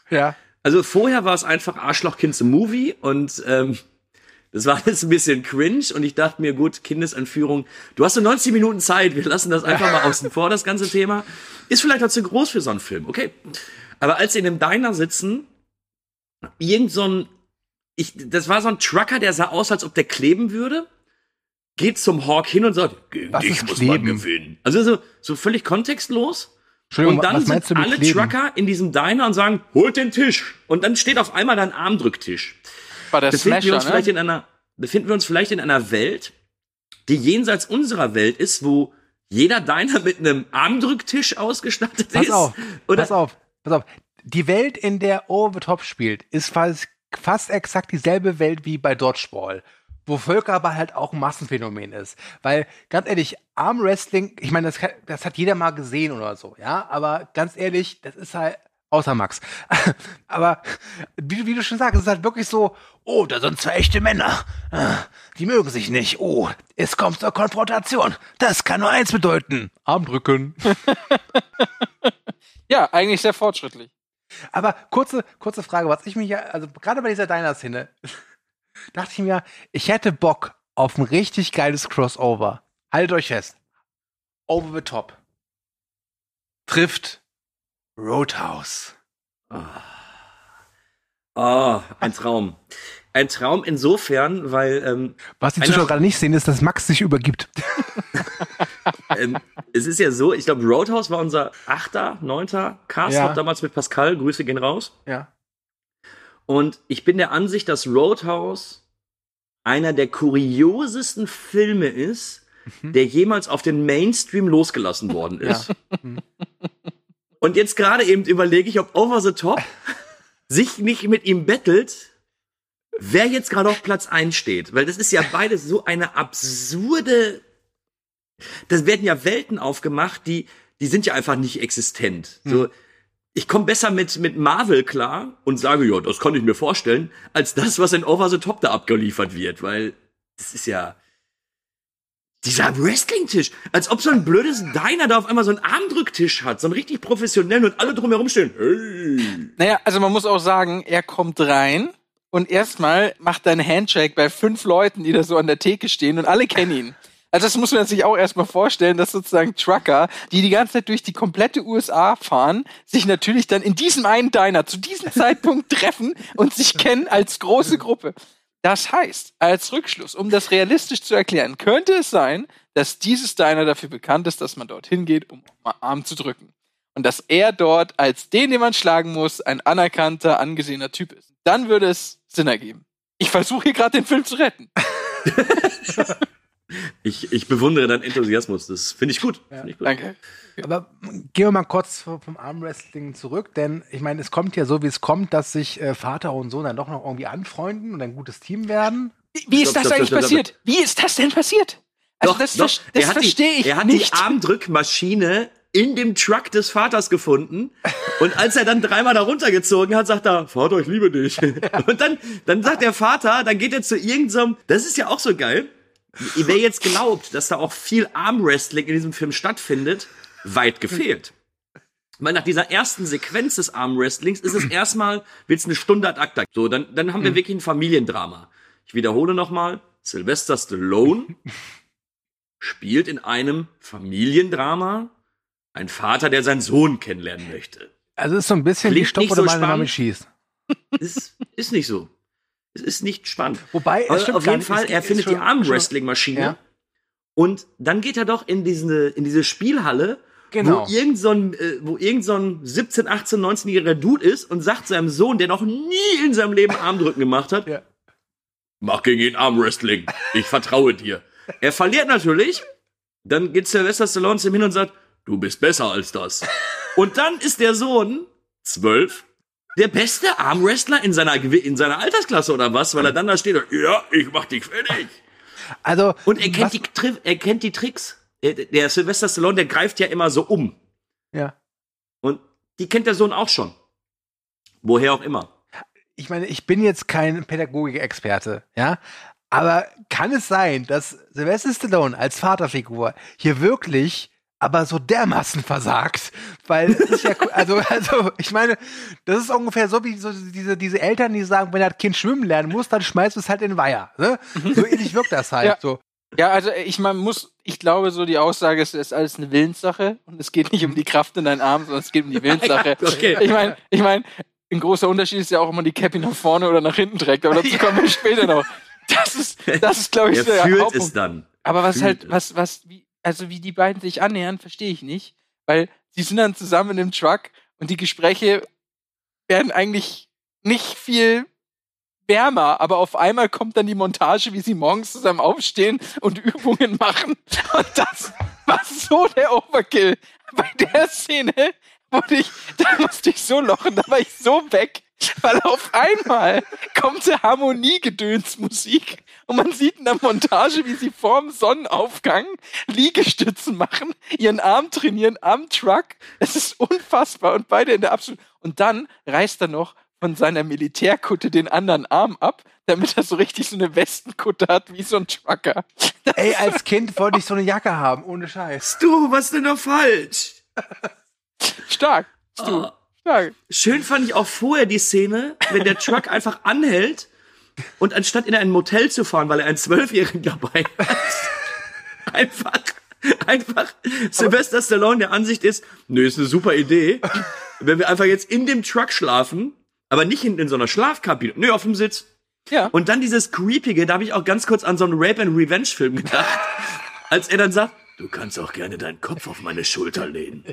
[SPEAKER 6] Ja.
[SPEAKER 2] Also vorher war es einfach Arschlochkind zum Movie und ähm, das war jetzt ein bisschen cringe und ich dachte mir, gut, Kindesentführung, du hast so 90 Minuten Zeit, wir lassen das einfach mal außen vor, das ganze Thema. Ist vielleicht auch zu groß für so einen Film, okay. Aber als sie in dem Diner sitzen, irgend so ein, ich, das war so ein Trucker, der sah aus, als ob der kleben würde, geht zum Hawk hin und sagt, gegen
[SPEAKER 6] Was
[SPEAKER 2] dich muss man
[SPEAKER 6] kleben?
[SPEAKER 2] gewinnen. Also so, so völlig kontextlos. Und dann sind alle
[SPEAKER 6] kleben?
[SPEAKER 2] Trucker in diesem Diner und sagen, holt den Tisch. Und dann steht auf einmal dein Armdrücktisch.
[SPEAKER 3] War der
[SPEAKER 2] Befinden wir
[SPEAKER 3] Smasher,
[SPEAKER 2] uns vielleicht
[SPEAKER 3] ne?
[SPEAKER 2] in einer, befinden wir uns vielleicht in einer Welt, die jenseits unserer Welt ist, wo jeder Diner mit einem Armdrücktisch ausgestattet
[SPEAKER 6] Pass
[SPEAKER 2] ist?
[SPEAKER 6] auf,
[SPEAKER 2] Oder
[SPEAKER 6] pass auf, pass auf. Die Welt, in der Over the Top spielt, ist fast, fast exakt dieselbe Welt wie bei Dodgeball. Wo Völkerball halt auch ein Massenphänomen ist. Weil, ganz ehrlich, Armwrestling, ich meine, das, das hat jeder mal gesehen oder so, ja, aber ganz ehrlich, das ist halt, außer Max. [laughs] aber, wie, wie du schon sagst, es ist halt wirklich so, oh, da sind zwei echte Männer. Die mögen sich nicht. Oh, es kommt zur Konfrontation. Das kann nur eins bedeuten. Armdrücken. [laughs]
[SPEAKER 3] Ja, eigentlich sehr fortschrittlich.
[SPEAKER 6] Aber kurze, kurze Frage, was ich mich ja, also gerade bei dieser Diner-Szene, [laughs] dachte ich mir, ich hätte Bock auf ein richtig geiles Crossover. Haltet euch fest. Over the top. Trifft Roadhouse.
[SPEAKER 2] Oh, ein Traum. Ein Traum insofern, weil ähm,
[SPEAKER 6] Was die Zuschauer gerade nicht sehen, ist, dass Max sich übergibt. [laughs]
[SPEAKER 2] ähm, es ist ja so, ich glaube, Roadhouse war unser achter, neunter Cast,
[SPEAKER 6] Ja.
[SPEAKER 2] noch damals mit Pascal, Grüße gehen raus.
[SPEAKER 6] ja.
[SPEAKER 2] Und ich bin der Ansicht, dass Roadhouse einer der kuriosesten Filme ist,
[SPEAKER 6] Mhm.
[SPEAKER 2] der jemals auf den Mainstream losgelassen worden ist. Und jetzt gerade eben überlege ich, ob Over the Top [laughs] sich nicht mit ihm bettelt, wer jetzt gerade auf Platz 1 steht, weil das ist ja beides so eine absurde, das werden ja Welten aufgemacht, die, die sind ja einfach nicht existent. So, ich komme besser mit, mit Marvel klar und sage, ja, das kann ich mir vorstellen, als das, was in Over the Top da abgeliefert wird, weil das ist ja dieser Wrestling-Tisch, als ob so ein blödes Diner da auf einmal so einen Armdrücktisch hat, so einen richtig professionellen und alle drumherum stehen. Hey.
[SPEAKER 3] Naja, also man muss auch sagen, er kommt rein und erstmal macht er einen Handshake bei fünf Leuten, die da so an der Theke stehen und alle kennen ihn. Also das muss man sich auch erstmal vorstellen, dass sozusagen Trucker, die die ganze Zeit durch die komplette USA fahren, sich natürlich dann in diesem einen Diner zu diesem Zeitpunkt [laughs] treffen und sich kennen als große Gruppe. Das heißt, als Rückschluss, um das realistisch zu erklären, könnte es sein, dass dieses Diner dafür bekannt ist, dass man dorthin geht, um mal Arm zu drücken. Und dass er dort als den, den man schlagen muss, ein anerkannter, angesehener Typ ist. Dann würde es Sinn ergeben. Ich versuche hier gerade den Film zu retten. [laughs]
[SPEAKER 2] Ich, ich bewundere deinen Enthusiasmus, das finde ich gut. Find ich gut.
[SPEAKER 3] Danke.
[SPEAKER 6] Aber gehen wir mal kurz vom Armwrestling zurück, denn ich meine, es kommt ja so, wie es kommt, dass sich äh, Vater und Sohn dann doch noch irgendwie anfreunden und ein gutes Team werden.
[SPEAKER 3] Wie ist
[SPEAKER 2] Stopp,
[SPEAKER 3] das
[SPEAKER 2] stopp,
[SPEAKER 3] eigentlich
[SPEAKER 2] stopp, stopp,
[SPEAKER 3] passiert? Wie ist das denn passiert? Also
[SPEAKER 2] Doch,
[SPEAKER 3] das,
[SPEAKER 2] doch,
[SPEAKER 3] das
[SPEAKER 2] er hat die-
[SPEAKER 3] verstehe ich
[SPEAKER 2] Er hat
[SPEAKER 3] nicht.
[SPEAKER 2] die Armdrückmaschine in dem Truck des Vaters gefunden. Und als er dann dreimal da runtergezogen hat, sagt er, Vater, ich liebe dich. [laughs] Und dann, dann sagt der Vater, dann geht er zu irgendeinem, das ist ja auch so geil. Wer jetzt glaubt, dass da auch viel Armwrestling in diesem Film stattfindet, weit gefehlt. Weil nach dieser ersten Sequenz des Armwrestlings ist es [clears throat] erstmal, wird's eine Stunde ad acta. So, dann, dann haben wir wirklich ein Familiendrama. Ich wiederhole nochmal, Sylvester Stallone spielt in einem Familiendrama ein Vater, der seinen Sohn kennenlernen möchte.
[SPEAKER 6] Also es ist so ein bisschen
[SPEAKER 2] Klingt
[SPEAKER 6] wie Stopp oder
[SPEAKER 2] so spannend.
[SPEAKER 6] schießt.
[SPEAKER 2] Ist, ist nicht so. Es ist nicht spannend.
[SPEAKER 6] Wobei,
[SPEAKER 2] auf jeden
[SPEAKER 6] nicht,
[SPEAKER 2] Fall,
[SPEAKER 6] es
[SPEAKER 2] er
[SPEAKER 6] ist
[SPEAKER 2] findet
[SPEAKER 6] schon-
[SPEAKER 2] die Armwrestling-Maschine.
[SPEAKER 6] Ja.
[SPEAKER 2] Und dann geht er doch in diese, in diese Spielhalle,
[SPEAKER 6] Genau.
[SPEAKER 2] wo irgend so ein, äh, wo irgend so ein 17, 18, 19-jähriger Dude ist und sagt seinem Sohn, der noch nie in seinem Leben Armdrücken gemacht hat,
[SPEAKER 6] Ja.
[SPEAKER 2] mach gegen ihn Armwrestling. Ich vertraue dir. Er verliert natürlich. Dann geht Sylvester Stallone zu ihm hin und sagt, du bist besser als das. [laughs] Und dann ist der Sohn, zwölf, der beste Armwrestler in seiner, in seiner Altersklasse oder was, weil er dann da steht und, ja, ich mach dich fertig.
[SPEAKER 6] Also,
[SPEAKER 2] Und er kennt, die, er kennt die Tricks. Der, der Sylvester Stallone, der greift ja immer so um.
[SPEAKER 6] ja.
[SPEAKER 2] Und die kennt der Sohn auch schon. Woher auch immer.
[SPEAKER 6] ich meine, ich bin jetzt kein Pädagogik-Experte, ja, aber kann es sein, dass Sylvester Stallone als Vaterfigur hier wirklich aber so dermaßen versagt, weil ist ja, also, [laughs] also, ich meine, das ist ungefähr so wie so diese, diese Eltern, die sagen, wenn das Kind schwimmen lernen muss, dann schmeißt du es halt in den Weiher, ne? So ähnlich wirkt das halt,
[SPEAKER 3] Ja.
[SPEAKER 6] so.
[SPEAKER 3] Ja, also ich man muss, ich glaube so die Aussage ist, es ist alles eine Willenssache und es geht nicht um die Kraft in deinen Armen, sondern es geht um die [laughs] Willenssache.
[SPEAKER 2] Okay.
[SPEAKER 3] Ich meine, ich meine, ein großer Unterschied ist ja auch immer die Cappy nach vorne oder nach hinten trägt, aber dazu kommen wir später noch. Das ist, das ist glaube ich
[SPEAKER 2] Er
[SPEAKER 3] so der
[SPEAKER 2] fühlt
[SPEAKER 3] Hauptpunkt.
[SPEAKER 2] es dann.
[SPEAKER 3] Aber was
[SPEAKER 2] fühlt
[SPEAKER 3] halt, was, was, wie, also wie die beiden sich annähern, verstehe ich nicht. Weil sie sind dann zusammen im Truck und die Gespräche werden eigentlich nicht viel wärmer, aber auf einmal kommt dann die Montage, wie sie morgens zusammen aufstehen und [laughs] Übungen machen. Und das war so der Overkill. Bei der Szene wurde ich, da musste ich so lochen, da war ich so weg, [laughs] weil auf einmal kommt der Harmoniegedönsmusik und man sieht in der Montage, wie sie vorm Sonnenaufgang Liegestützen machen, ihren Arm trainieren am Truck. Es ist unfassbar und beide in der absolut. Und dann reißt er noch von seiner Militärkutte den anderen Arm ab, damit er so richtig so eine Westenkutte hat wie so ein Trucker. Das
[SPEAKER 6] Ey, als Kind [laughs] wollte ich so eine Jacke haben, ohne Scheiß.
[SPEAKER 2] Du, was ist denn da falsch?
[SPEAKER 3] stark. Bist du. Stark.
[SPEAKER 2] Schön fand ich auch vorher die Szene, wenn der Truck [laughs] einfach anhält und anstatt in ein Motel zu fahren, weil er einen Zwölfjährigen dabei hat, [laughs] einfach, einfach Sylvester Stallone der Ansicht ist, nö, ist eine super Idee, wenn wir einfach jetzt in dem Truck schlafen, aber nicht hinten in so einer Schlafkabine, nö, auf dem Sitz.
[SPEAKER 3] Ja.
[SPEAKER 2] Und dann dieses Creepige, da habe ich auch ganz kurz an so einen Rape and Revenge Film gedacht, als er dann sagt, du kannst auch gerne deinen Kopf auf meine Schulter lehnen,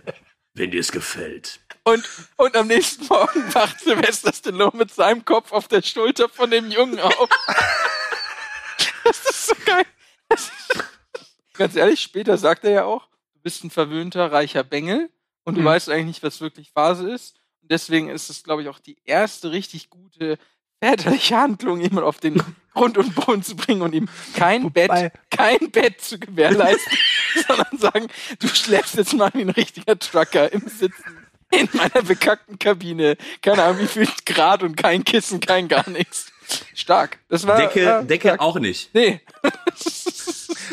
[SPEAKER 2] wenn dir es gefällt.
[SPEAKER 3] Und, und am nächsten Morgen [laughs] wacht Sylvester Stallone mit seinem Kopf auf der Schulter von dem Jungen auf. [laughs] Das ist so geil. Ist, ganz ehrlich, später sagt er ja auch, du bist ein verwöhnter, reicher Bengel und du
[SPEAKER 6] Mhm.
[SPEAKER 3] weißt eigentlich nicht, was wirklich Phase ist. Und deswegen ist es, glaube ich, auch die erste richtig gute väterliche Handlung, jemand auf den Grund und Boden zu bringen und ihm kein
[SPEAKER 6] Wobei-
[SPEAKER 3] Bett, kein Bett zu gewährleisten, [laughs] sondern sagen, du schläfst jetzt mal wie ein richtiger Trucker im Sitzen in meiner bekackten Kabine. Keine Ahnung, wie viel Grad und kein Kissen, kein gar nichts. Stark. Das war
[SPEAKER 2] Decke,
[SPEAKER 3] war
[SPEAKER 2] Decke
[SPEAKER 3] stark.
[SPEAKER 2] auch nicht.
[SPEAKER 3] Nee.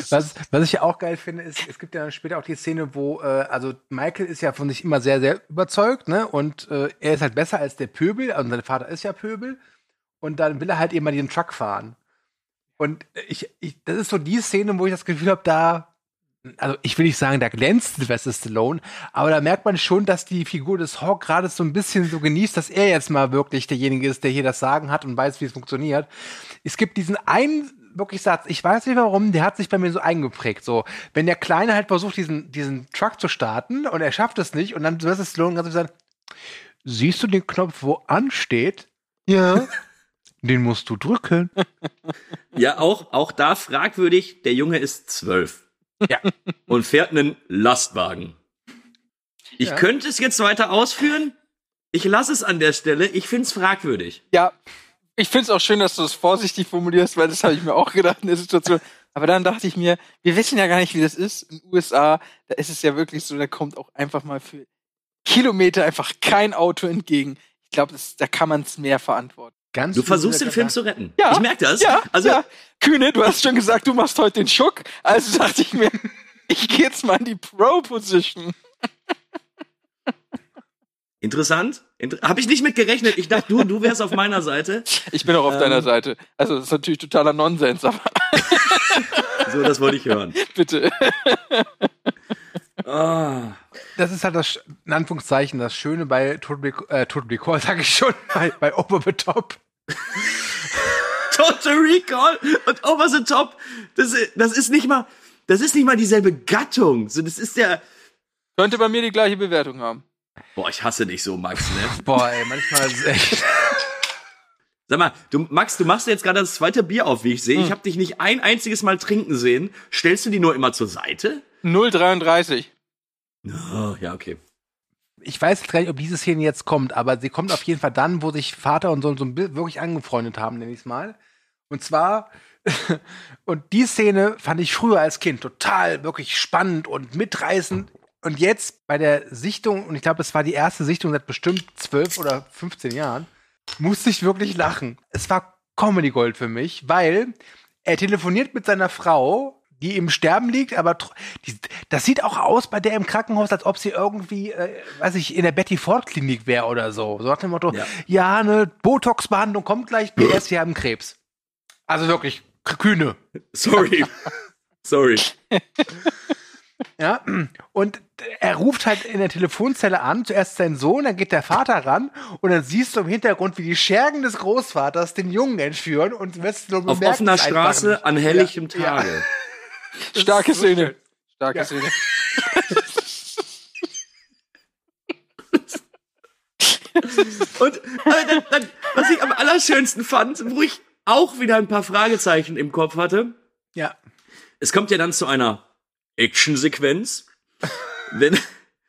[SPEAKER 6] Was, was ich ja auch geil finde, ist, es gibt ja später auch die Szene, wo, äh, also Michael ist ja von sich immer sehr, sehr überzeugt, ne? Und äh, er ist halt besser als der Pöbel, also sein Vater ist ja Pöbel. Und dann will er halt eben mal diesen Truck fahren. Und ich, ich, das ist so die Szene, wo ich das Gefühl habe, da, also ich will nicht sagen, da glänzt Sylvester Stallone, aber da merkt man schon, dass die Figur des Hawk gerade so ein bisschen so genießt, dass er jetzt mal wirklich derjenige ist, der hier das Sagen hat und weiß, wie es funktioniert. Es gibt diesen einen wirklich Satz, ich weiß nicht warum, der hat sich bei mir so eingeprägt. So, wenn der Kleine halt versucht, diesen, diesen Truck zu starten und er schafft es nicht und dann Sylvester Stallone ganz sagen, siehst du den Knopf, wo ansteht? Ja. [laughs] Den musst du drücken.
[SPEAKER 2] Ja, auch, auch da fragwürdig, der Junge ist zwölf.
[SPEAKER 6] Ja.
[SPEAKER 2] Und fährt einen Lastwagen. Ich
[SPEAKER 6] Ja.
[SPEAKER 2] könnte es jetzt weiter ausführen. Ich lasse es an der Stelle. Ich find's fragwürdig.
[SPEAKER 3] Ja, ich finde es auch schön, dass du es vorsichtig formulierst, weil das habe ich mir auch gedacht in der Situation. Aber dann dachte ich mir, wir wissen ja gar nicht, wie das ist. In den USA, da ist es ja wirklich so, da kommt auch einfach mal für Kilometer einfach kein Auto entgegen. Ich glaube, da kann man es mehr verantworten.
[SPEAKER 6] Ganz
[SPEAKER 2] Du versuchst den Film zu retten.
[SPEAKER 3] Ja,
[SPEAKER 2] Ich merke das.
[SPEAKER 3] Ja,
[SPEAKER 2] also,
[SPEAKER 3] ja. Kühne, du hast schon gesagt, du machst heute den Schuck. Also dachte ich mir, [laughs] ich gehe jetzt mal in die Pro-Position.
[SPEAKER 2] interessant. Inter Habe ich nicht mit gerechnet. Ich dachte, du, du wärst auf meiner Seite.
[SPEAKER 3] Ich bin auch auf
[SPEAKER 2] Ähm.
[SPEAKER 3] deiner Seite. Also das ist natürlich totaler Nonsens, aber
[SPEAKER 2] So, das wollte ich hören. [laughs]
[SPEAKER 3] bitte.
[SPEAKER 2] Ah.
[SPEAKER 6] Das ist halt das, in Anführungszeichen, das Schöne bei Total Recall, [laughs] äh, Recall sage ich schon, bei, bei Over the Top.
[SPEAKER 2] Total Recall und Over the Top. Das, ist- das ist nicht mal, das ist nicht mal dieselbe Gattung. So, das ist der.
[SPEAKER 3] Könnte bei mir die gleiche Bewertung haben.
[SPEAKER 2] Boah, ich hasse dich so, Max, ne? [laughs]
[SPEAKER 6] Boah, ey, manchmal ist es echt. [laughs]
[SPEAKER 2] Sag mal, du, Max, du machst jetzt gerade das zweite Bier auf, wie ich sehe. Ich habe dich nicht ein einziges Mal trinken sehen. Stellst du die nur immer zur Seite?
[SPEAKER 3] 0,33.
[SPEAKER 2] Oh, ja, okay.
[SPEAKER 6] Ich weiß gar nicht, ob diese Szene jetzt kommt, aber sie kommt auf jeden Fall dann, wo sich Vater und Sohn so wirklich angefreundet haben, nenn ich's mal. Und zwar, [laughs] und die Szene fand ich früher als Kind total wirklich spannend und mitreißend. Und jetzt bei der Sichtung, und ich glaube, es war die erste Sichtung seit bestimmt zwölf oder 15 Jahren, musste ich wirklich lachen. Es war Comedy Gold für mich, weil er telefoniert mit seiner Frau, die im Sterben liegt, aber die, das sieht auch aus bei der im Krankenhaus, als ob sie irgendwie, äh, weiß ich, in der Betty Ford Klinik wäre oder so. So nach dem Motto,
[SPEAKER 2] Ja.
[SPEAKER 6] ja, eine Botox-Behandlung kommt gleich, PS, wir haben Krebs. Also wirklich, kühne.
[SPEAKER 2] Sorry. [laughs] Sorry.
[SPEAKER 6] Ja, und er ruft halt in der Telefonzelle an, zuerst sein Sohn, dann geht der Vater ran und dann siehst du im Hintergrund, wie die Schergen des Großvaters den Jungen entführen und Westerlo
[SPEAKER 2] Auf offener Straße an helligem
[SPEAKER 6] Ja, ja. [laughs]
[SPEAKER 3] Starke Szene.
[SPEAKER 6] schön.
[SPEAKER 3] Starke
[SPEAKER 6] Ja.
[SPEAKER 3] Szene.
[SPEAKER 2] Und äh, dann, dann, was ich am allerschönsten fand, wo ich auch wieder ein paar Fragezeichen im Kopf hatte,
[SPEAKER 6] Ja.
[SPEAKER 2] es kommt ja dann zu einer Actionsequenz, wenn,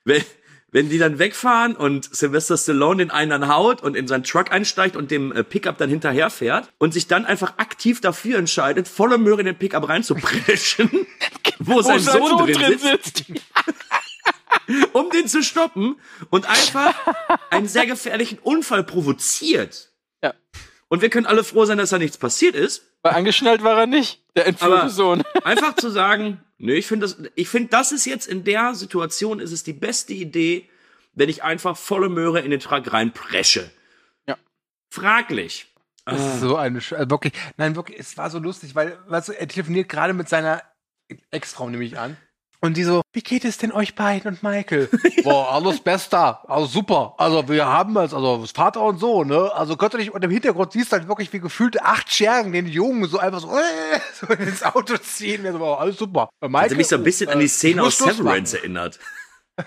[SPEAKER 2] wenn, wenn die dann wegfahren und Sylvester Stallone den einen dann haut und in seinen Truck einsteigt und dem äh, Pickup dann hinterherfährt und sich dann einfach aktiv dafür entscheidet, volle Möhre in den Pickup reinzupreschen, [laughs] wo, sein, Sohn, drin sitzt, [laughs] um den zu stoppen und einfach einen sehr gefährlichen Unfall provoziert.
[SPEAKER 3] Ja.
[SPEAKER 2] Und wir können alle froh sein, dass da nichts passiert ist.
[SPEAKER 3] Weil angeschnallt war er nicht, der entführte Sohn.
[SPEAKER 2] Einfach zu sagen, nee, ich finde das, ich finde, das ist jetzt in der Situation ist es die beste Idee, wenn ich einfach volle Möhre in den Truck reinpresche.
[SPEAKER 3] Ja.
[SPEAKER 2] Fraglich.
[SPEAKER 6] Das ist so eine, Sch- äh, wirklich, nein, wirklich, es war so lustig, weil, weißt du, er telefoniert gerade mit seiner Ex-Frau, nehme ich an. Und die so, wie geht es denn euch beiden und Michael? [laughs] Boah, alles Bester, also super. Also wir haben es, also das Vater und so, ne? Also könnt ihr nicht, und im Hintergrund siehst du halt wirklich wie gefühlte acht Schergen den Jungen so einfach so, äh, [laughs] so ins Auto ziehen. Der so, boah, alles super. Bei Michael,
[SPEAKER 2] Hat mich so ein bisschen an
[SPEAKER 6] äh,
[SPEAKER 2] die
[SPEAKER 6] ich
[SPEAKER 2] Szene aus Severance erinnert. [laughs]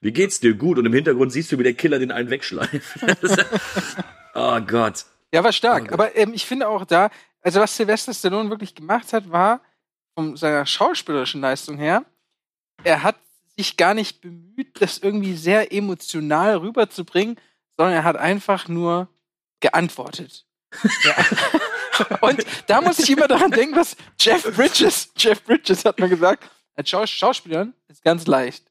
[SPEAKER 2] Wie geht's dir? Gut. Und im Hintergrund siehst du, wie der Killer den einen wegschleift. oh Gott.
[SPEAKER 3] Ja, war stark.
[SPEAKER 2] Okay.
[SPEAKER 3] Aber ähm, ich finde auch da, also was Sylvester Stallone wirklich gemacht hat, war von seiner schauspielerischen Leistung her, er hat sich gar nicht bemüht, das irgendwie sehr emotional rüberzubringen, sondern er hat einfach nur geantwortet. Ja. [laughs] Und da muss ich immer daran denken, was Jeff Bridges, Jeff Bridges hat mir gesagt, als Schaus Schauspielern ist ganz leicht.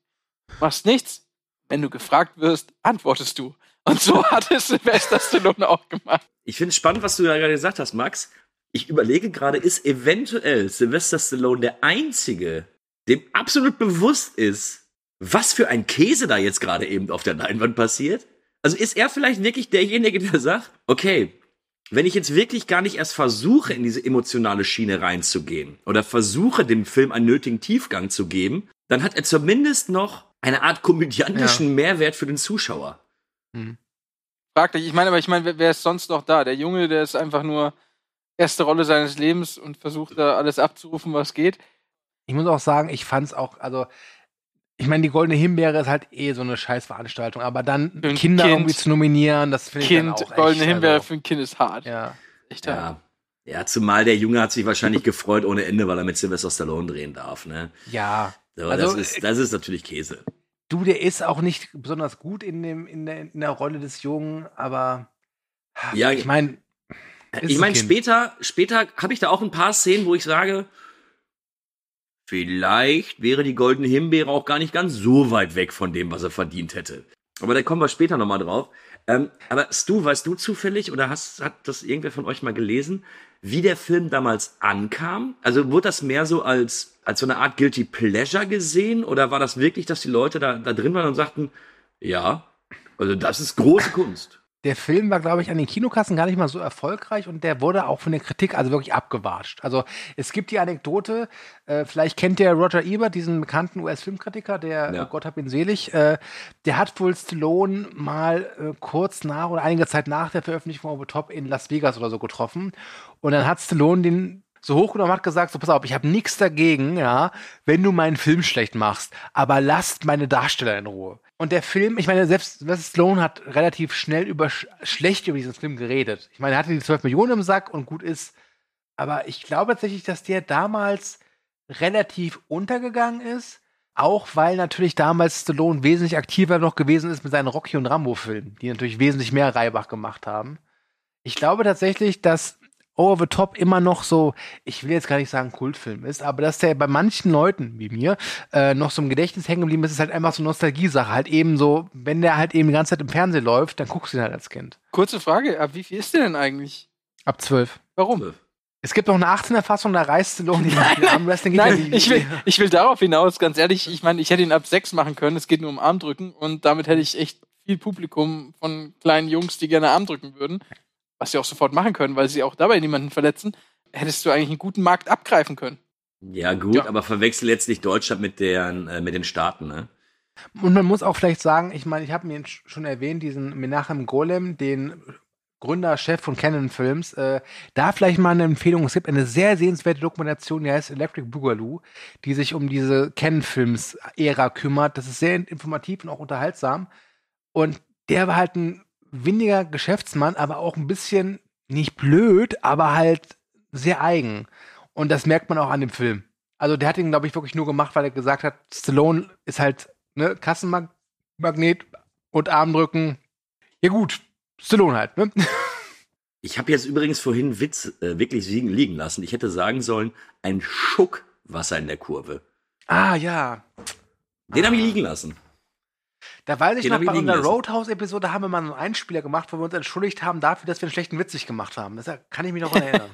[SPEAKER 3] Machst nichts, wenn du gefragt wirst, antwortest du. Und so hat es Sylvester Stallone auch gemacht.
[SPEAKER 2] Ich finde es spannend, was du da gerade gesagt hast, Max. Ich überlege gerade, ist eventuell Sylvester Stallone der Einzige, dem absolut bewusst ist, was für ein Käse da jetzt gerade eben auf der Leinwand passiert? Also ist er vielleicht wirklich derjenige, der sagt, okay, wenn ich jetzt wirklich gar nicht erst versuche, in diese emotionale Schiene reinzugehen oder versuche, dem Film einen nötigen Tiefgang zu geben, dann hat er zumindest noch eine Art komödiantischen ja. Mehrwert für den Zuschauer.
[SPEAKER 3] Hm. Fraglich. Ich meine, aber ich meine, wer ist sonst noch da? Der Junge, der ist einfach nur erste Rolle seines Lebens und versucht da alles abzurufen, was geht.
[SPEAKER 6] Ich muss auch sagen, ich fand es auch, also ich meine, die Goldene Himbeere ist halt eh so eine Scheißveranstaltung, aber dann Kinder kind, irgendwie zu nominieren, das finde ich dann auch
[SPEAKER 3] Goldene echt, Himbeere also, für ein Kind ist hart.
[SPEAKER 6] Ja.
[SPEAKER 2] Echt hart. Ja. ja, zumal der Junge hat sich wahrscheinlich gefreut ohne Ende, weil er mit Sylvester Stallone drehen darf, ne?
[SPEAKER 6] Ja.
[SPEAKER 2] So, also, das, ist, das ist natürlich Käse.
[SPEAKER 6] Du, der ist auch nicht besonders gut in, dem, in, der, in der Rolle des Jungen, aber
[SPEAKER 2] ja, ich meine, ich meine, später, später habe ich da auch ein paar Szenen, wo ich sage, Vielleicht wäre die goldene Himbeere auch gar nicht ganz so weit weg von dem, was er verdient hätte. Aber da kommen wir später nochmal drauf. Ähm, aber Stu, weißt du zufällig oder hast, hat das irgendwer von euch mal gelesen, wie der Film damals ankam? Also wurde das mehr so als, als so eine Art Guilty Pleasure gesehen oder war das wirklich, dass die Leute da, da drin waren und sagten, ja, also das ist große Kunst?
[SPEAKER 6] Der Film war, glaube ich, an den Kinokassen gar nicht mal so erfolgreich und der wurde auch von der Kritik also wirklich abgewatscht. Also es gibt die Anekdote, äh, vielleicht kennt ihr Roger Ebert, diesen bekannten US-Filmkritiker, der, ja. Gott hab ihn selig, äh, der hat wohl Stallone mal äh, kurz nach oder einige Zeit nach der Veröffentlichung von Top in Las Vegas oder so getroffen und dann hat Stallone den so hochgenommen hat gesagt, so pass auf, ich habe nichts dagegen, ja, wenn du meinen Film schlecht machst, aber lasst meine Darsteller in Ruhe. Und der Film, ich meine, selbst Sloan hat relativ schnell über schlecht über diesen Film geredet. Ich meine, er hatte die 12 Millionen im Sack und gut ist. Aber ich glaube tatsächlich, dass der damals relativ untergegangen ist. Auch weil natürlich damals Stallone wesentlich aktiver noch gewesen ist mit seinen Rocky und Rambo-Filmen, die natürlich wesentlich mehr Reibach gemacht haben. Ich glaube tatsächlich, dass Over the Top immer noch so, ich will jetzt gar nicht sagen Kultfilm ist, aber dass der bei manchen Leuten wie mir äh, noch so im Gedächtnis hängen geblieben ist, ist halt einfach so Nostalgie-Sache. Halt eben so, wenn der halt eben die ganze Zeit im Fernsehen läuft, dann guckst du ihn halt als Kind.
[SPEAKER 3] Kurze Frage, ab wie viel ist der denn eigentlich?
[SPEAKER 6] Ab zwölf.
[SPEAKER 3] Warum? 12.
[SPEAKER 6] Es gibt noch eine 18er Fassung, da reißt Stallone die
[SPEAKER 3] Armwrestling. Nein, ich will, ich will darauf hinaus, ganz ehrlich, ich meine, ich hätte ihn ab sechs machen können, es geht nur um Armdrücken und damit hätte ich echt viel Publikum von kleinen Jungs, die gerne Armdrücken würden was sie auch sofort machen können, weil sie auch dabei niemanden verletzen, hättest du eigentlich einen guten Markt abgreifen können.
[SPEAKER 2] Ja, gut, ja. aber verwechsel jetzt nicht Deutschland mit, deren, äh, mit den Staaten, ne?
[SPEAKER 6] Und man muss auch vielleicht sagen, ich meine, ich habe mir schon erwähnt, diesen Menachem Golem, den Gründer, Chef von Canon Films, äh, da vielleicht mal eine Empfehlung. Es gibt eine sehr sehenswerte Dokumentation, die heißt Electric Boogaloo, die sich um diese Canon Films Ära kümmert. Das ist sehr informativ und auch unterhaltsam. Und der war halt ein windiger Geschäftsmann, aber auch ein bisschen nicht blöd, aber halt sehr eigen. Und das merkt man auch an dem Film. Also der hat ihn, glaube ich, wirklich nur gemacht, weil er gesagt hat, Stallone ist halt ne, Kassenmagnet und Armdrücken. Ja gut, Stallone halt, ne? [laughs]
[SPEAKER 2] Ich habe jetzt übrigens vorhin Witz äh, wirklich liegen lassen. Ich hätte sagen sollen, ein Schuckwasser in der Kurve.
[SPEAKER 6] Ah, ja.
[SPEAKER 2] Den ah. habe ich liegen lassen.
[SPEAKER 6] Da weiß ich Den noch, bei unserer Roadhouse-Episode haben wir mal einen Einspieler gemacht, wo wir uns entschuldigt haben dafür, dass wir einen schlechten Witzig gemacht haben. Das kann ich mich noch erinnern.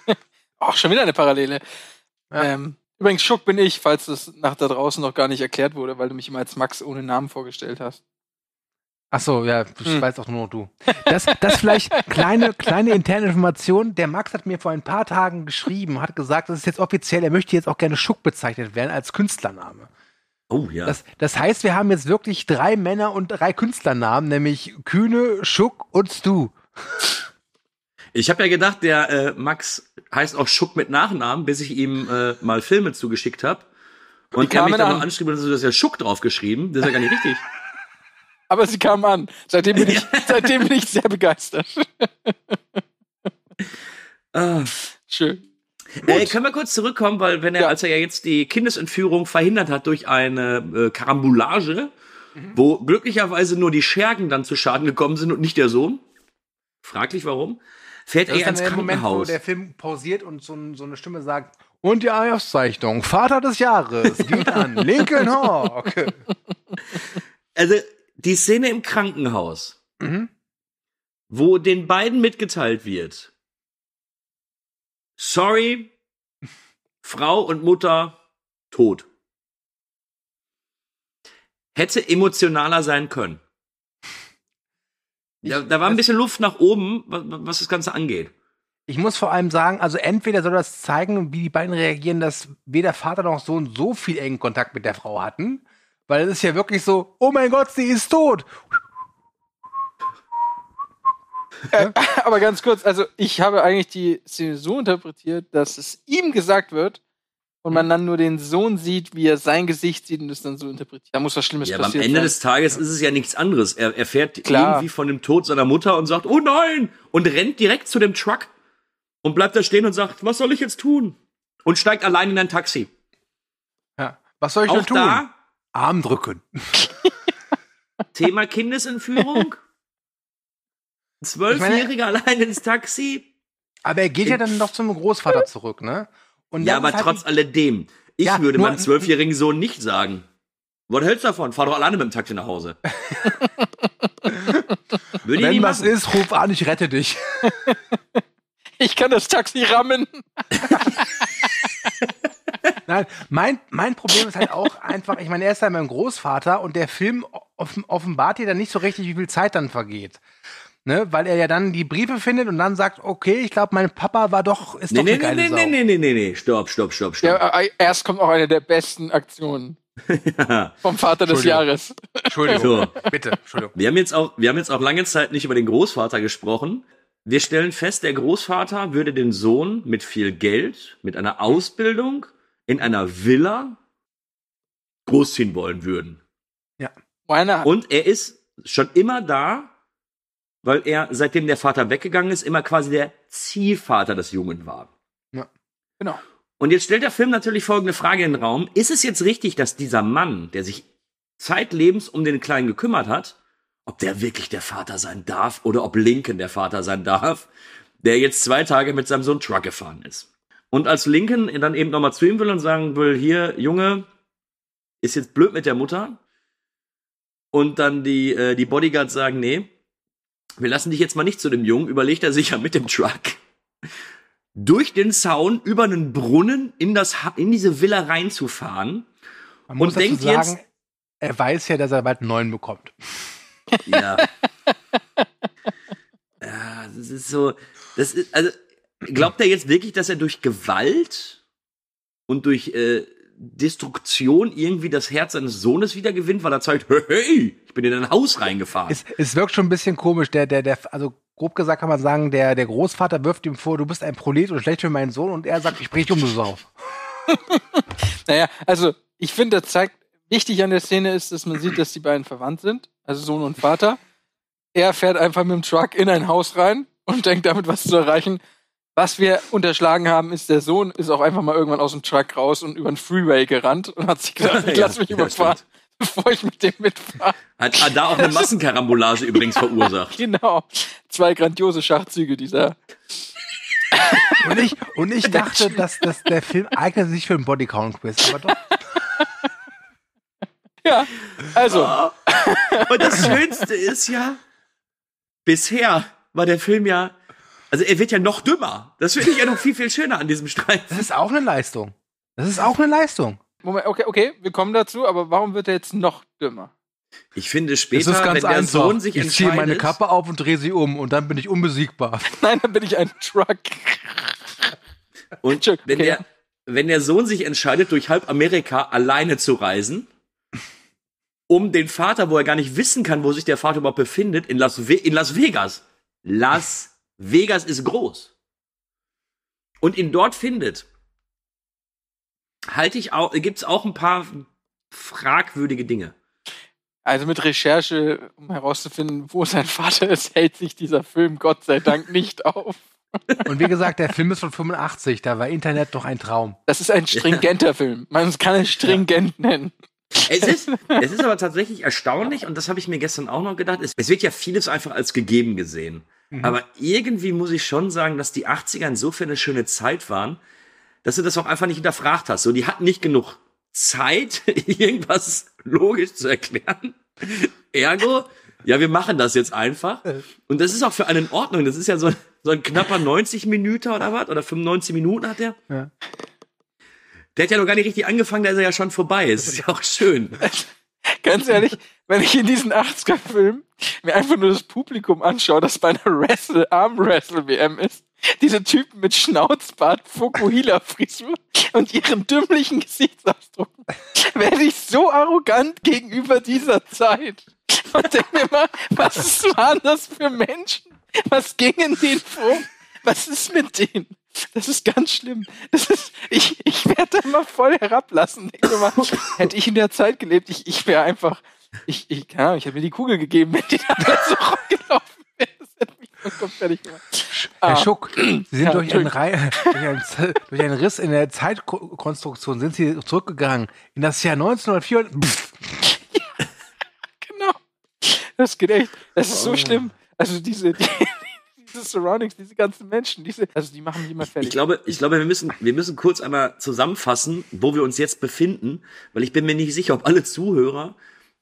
[SPEAKER 6] [laughs]
[SPEAKER 3] Auch schon wieder eine Parallele. Ja. Ähm, übrigens, Schuck bin ich, falls das nach da draußen noch gar nicht erklärt wurde, weil du mich immer als Max ohne Namen vorgestellt hast.
[SPEAKER 6] Ach so, ja, das hm. weißt auch nur noch du. Das, das vielleicht kleine, kleine interne Information. Der Max hat mir vor ein paar Tagen geschrieben, hat gesagt, das ist jetzt offiziell, er möchte jetzt auch gerne Schuck bezeichnet werden als Künstlername.
[SPEAKER 2] Oh ja.
[SPEAKER 6] Das, das heißt, wir haben jetzt wirklich drei Männer und drei Künstlernamen, nämlich Kühne, Schuck und Stu.
[SPEAKER 2] Ich habe ja gedacht, der äh, Max heißt auch Schuck mit Nachnamen, bis ich ihm äh, mal Filme zugeschickt habe. Und er mich dann noch anschrieb und so, dass ja Schuck draufgeschrieben. Das ist ja gar nicht richtig. [laughs]
[SPEAKER 3] Aber sie kamen an. Seitdem bin ich, [laughs] seitdem bin ich sehr begeistert.
[SPEAKER 2] ah. Schön. Äh, können wir kurz zurückkommen, weil wenn er, ja. als er ja jetzt die Kindesentführung verhindert hat durch eine äh, Karambolage, mhm. wo glücklicherweise nur die Schergen dann zu Schaden gekommen sind und nicht der Sohn. fraglich warum, fährt
[SPEAKER 6] Das
[SPEAKER 2] er ins
[SPEAKER 6] der Moment, wo
[SPEAKER 2] Krankenhaus.
[SPEAKER 6] der Film pausiert und so, so eine Stimme sagt, und die Auszeichnung, Vater des Jahres, geht an [laughs] Lincoln Hawk.
[SPEAKER 2] also die Szene im Krankenhaus,
[SPEAKER 6] Mhm.
[SPEAKER 2] wo den beiden mitgeteilt wird, sorry, Frau und Mutter tot. Hätte emotionaler sein können. Da, da war ein bisschen Luft nach oben, was, was das Ganze angeht.
[SPEAKER 6] Ich muss vor allem sagen, also entweder soll das zeigen, wie die beiden reagieren, dass weder Vater noch Sohn so viel engen Kontakt mit der Frau hatten. Weil es ist ja wirklich so, oh mein Gott, sie ist tot. [laughs]
[SPEAKER 3] Aber ganz kurz, also ich habe eigentlich die Szene so interpretiert, dass es ihm gesagt wird und man dann nur den Sohn sieht, wie er sein Gesicht sieht und es dann so interpretiert. Da muss was Schlimmes
[SPEAKER 2] Ja, aber am Ende
[SPEAKER 3] sein.
[SPEAKER 2] des Tages ist es ja nichts anderes. Er erfährt
[SPEAKER 3] Klar.
[SPEAKER 2] irgendwie von dem Tod seiner Mutter und sagt, oh nein! Und rennt direkt zu dem Truck und bleibt da stehen und sagt, was soll ich jetzt tun? Und steigt allein in ein Taxi.
[SPEAKER 6] Ja. Was soll ich
[SPEAKER 2] Auch
[SPEAKER 6] denn tun?
[SPEAKER 2] da
[SPEAKER 6] Arm drücken. [laughs]
[SPEAKER 2] Thema Kindesentführung. Ein Zwölfjähriger allein ins Taxi.
[SPEAKER 6] Aber er geht ja dann noch zum Großvater zurück, ne? Und
[SPEAKER 2] Ja, aber
[SPEAKER 6] halt
[SPEAKER 2] trotz alledem. Ich
[SPEAKER 6] Ja,
[SPEAKER 2] würde meinem zwölfjährigen Sohn nicht sagen. Was hältst du davon? Fahr doch alleine mit dem Taxi nach Hause. [laughs] würde ich
[SPEAKER 6] Wenn was ist, ruf an, ich rette dich. [laughs]
[SPEAKER 3] Ich kann das Taxi rammen. [laughs]
[SPEAKER 6] Nein, mein, mein Problem ist halt auch einfach, ich meine, er ist ja mein Großvater und der Film offen, offenbart dir dann nicht so richtig, wie viel Zeit dann vergeht. Ne? Weil er ja dann die Briefe findet und dann sagt, okay, ich glaube, mein Papa war doch, ist
[SPEAKER 2] Nee,
[SPEAKER 6] doch
[SPEAKER 2] nee,
[SPEAKER 6] eine
[SPEAKER 2] nee,
[SPEAKER 6] geile
[SPEAKER 2] nee,
[SPEAKER 6] Sau.
[SPEAKER 2] nee, nee, nee, nee, nee. Stopp, stopp, stopp, stopp.
[SPEAKER 3] Ja, äh, erst kommt auch eine der besten Aktionen [laughs] vom Vater des. Jahres.
[SPEAKER 6] Entschuldigung,
[SPEAKER 2] So.
[SPEAKER 6] bitte, Entschuldigung.
[SPEAKER 2] Wir haben jetzt auch, wir haben jetzt auch lange Zeit nicht über den Großvater gesprochen. Wir stellen fest, der Großvater würde den Sohn mit viel Geld, mit einer Ausbildung, in einer Villa großziehen wollen würden.
[SPEAKER 3] Meiner,
[SPEAKER 2] Und er ist schon immer da, weil er, seitdem der Vater weggegangen ist, immer quasi der Ziehvater des Jungen war.
[SPEAKER 3] genau.
[SPEAKER 2] Und jetzt stellt der Film natürlich folgende Frage in den Raum. Ist es jetzt richtig, dass dieser Mann, der sich zeitlebens um den Kleinen gekümmert hat, ob der wirklich der Vater sein darf oder ob Lincoln der Vater sein darf, der jetzt zwei Tage mit seinem Sohn Truck gefahren ist? Und als Lincoln dann eben nochmal zu ihm will und sagen will, hier, Junge, ist jetzt blöd mit der Mutter. Und dann die, äh, die Bodyguards sagen, nee, wir lassen dich jetzt mal nicht zu dem Jungen, überlegt er sich ja mit dem Truck durch den Zaun über einen Brunnen in das Ha- in diese Villa reinzufahren.
[SPEAKER 6] Man muss
[SPEAKER 2] Und denkt
[SPEAKER 6] sagen,
[SPEAKER 2] jetzt-
[SPEAKER 6] er weiß ja, dass er bald einen neuen bekommt.
[SPEAKER 2] Ja. [laughs] ja, das ist so, das ist also glaubt er jetzt wirklich, dass er durch Gewalt und durch äh, Destruktion irgendwie das Herz seines Sohnes wieder gewinnt, weil er zeigt, hey, ich bin in ein Haus reingefahren.
[SPEAKER 6] Es, es wirkt schon ein bisschen komisch. Der, der, der, also grob gesagt kann man sagen, der, der Großvater wirft ihm vor, du bist ein Prolet und schlecht für meinen Sohn und er sagt, ich bring dich um, du Sau. [laughs]
[SPEAKER 3] Naja, also ich finde, das zeigt, wichtig an der Szene ist, dass man sieht, dass die beiden verwandt sind, also Sohn und Vater. Er fährt einfach mit dem Truck in ein Haus rein und denkt damit was zu erreichen. Was wir unterschlagen haben, ist, der Sohn ist auch einfach mal irgendwann aus dem Truck raus und über den Freeway gerannt und hat sich gedacht, ich [laughs] lass mich
[SPEAKER 2] ja,
[SPEAKER 3] überfahren, bevor ich mit dem mitfahre.
[SPEAKER 2] Hat, hat da auch eine [laughs] Massenkarambolage übrigens verursacht.
[SPEAKER 3] Genau. Zwei grandiose Schachzüge dieser.
[SPEAKER 6] Und ich, und ich [laughs] dachte, dass, dass der Film eignet sich für einen Bodycount-Quiz, aber doch.
[SPEAKER 3] Ja, also,
[SPEAKER 2] Und das Schönste ist ja, bisher war der Film ja, also er wird ja noch dümmer. Das finde ich ja noch viel, viel schöner an diesem Streit.
[SPEAKER 6] Das ist auch eine Leistung. Das ist auch eine Leistung.
[SPEAKER 3] Moment, okay, okay, wir kommen dazu, aber warum wird er jetzt noch dümmer?
[SPEAKER 2] Ich finde
[SPEAKER 6] Das
[SPEAKER 2] später,
[SPEAKER 6] ist ganz
[SPEAKER 2] wenn der
[SPEAKER 6] einfach.
[SPEAKER 2] Sohn sich
[SPEAKER 6] ich ziehe meine Kappe auf und drehe sie um und dann bin ich unbesiegbar. [laughs]
[SPEAKER 3] Nein, dann bin ich ein Truck.
[SPEAKER 2] und
[SPEAKER 3] Entschuldigung,
[SPEAKER 2] wenn
[SPEAKER 3] okay,
[SPEAKER 2] der, wenn der Sohn sich entscheidet, durch halb Amerika alleine zu reisen, um den Vater, wo er gar nicht wissen kann, wo sich der Vater überhaupt befindet, in Las, Ve in Las Vegas. Las Vegas ist groß. Und ihn dort findet, halte ich auch, gibt's auch ein paar fragwürdige Dinge.
[SPEAKER 3] Also mit Recherche, um herauszufinden, wo sein Vater ist, [laughs] hält sich dieser Film Gott sei Dank nicht auf.
[SPEAKER 6] Und wie gesagt, der Film ist von 85, da war Internet doch ein Traum.
[SPEAKER 3] Das ist ein stringenter Film. Man kann es stringent nennen.
[SPEAKER 2] Es ist, es ist aber tatsächlich erstaunlich, und das habe ich mir gestern auch noch gedacht, es, es wird ja vieles einfach als gegeben gesehen. Aber irgendwie muss ich schon sagen, dass die 80er insofern eine schöne Zeit waren, dass du das auch einfach nicht hinterfragt hast. So, die hatten nicht genug Zeit, [laughs] irgendwas logisch zu erklären. Ergo, ja, wir machen das jetzt einfach. Und das ist auch für einen in Ordnung. Das ist ja so, so ein knapper 90 Minuten oder was? Oder 95 Minuten hat der?
[SPEAKER 6] Ja.
[SPEAKER 2] Der hat ja noch gar nicht richtig angefangen, da ist er ja schon vorbei. Es [laughs] ist ja auch schön. [laughs]
[SPEAKER 3] Ganz ehrlich, wenn ich in diesen 80er-Film mir einfach nur das Publikum anschaue, das bei einer Wrestle, Arm-Wrestle-WM ist, diese Typen mit Schnauzbart, Fukuhila-Frisur und ihren dümmlichen Gesichtsausdrucken, werde ich so arrogant gegenüber dieser Zeit. Und denke mir mal, was waren das für Menschen? Was ging in denen vor? Was ist mit denen? Das ist ganz schlimm. Das ist, ich, ich werde da mal voll herablassen. Mal, [laughs] hätte ich in der Zeit gelebt, ich, ich wäre einfach, ich, ich, keine Ahnung, ich hätte mir die Kugel gegeben, wenn die da [laughs] so rumgelaufen wäre. Das hätte mich vollkommen fertig gemacht.
[SPEAKER 6] Herr
[SPEAKER 3] Ah.
[SPEAKER 6] Schuck, Sie sind
[SPEAKER 3] Ja,
[SPEAKER 6] durch, einen Rei- durch, einen, durch einen Riss in der Zeitkonstruktion sind Sie zurückgegangen in das Jahr 1904. Pff, [laughs]
[SPEAKER 3] Genau. Das geht echt. Das ist so schlimm. Also diese, die, diese Surroundings, diese ganzen Menschen, diese, also die machen mich immer fertig.
[SPEAKER 2] Ich glaube, ich glaube, wir müssen, wir müssen kurz einmal zusammenfassen, wo wir uns jetzt befinden, weil ich bin mir nicht sicher, ob alle Zuhörer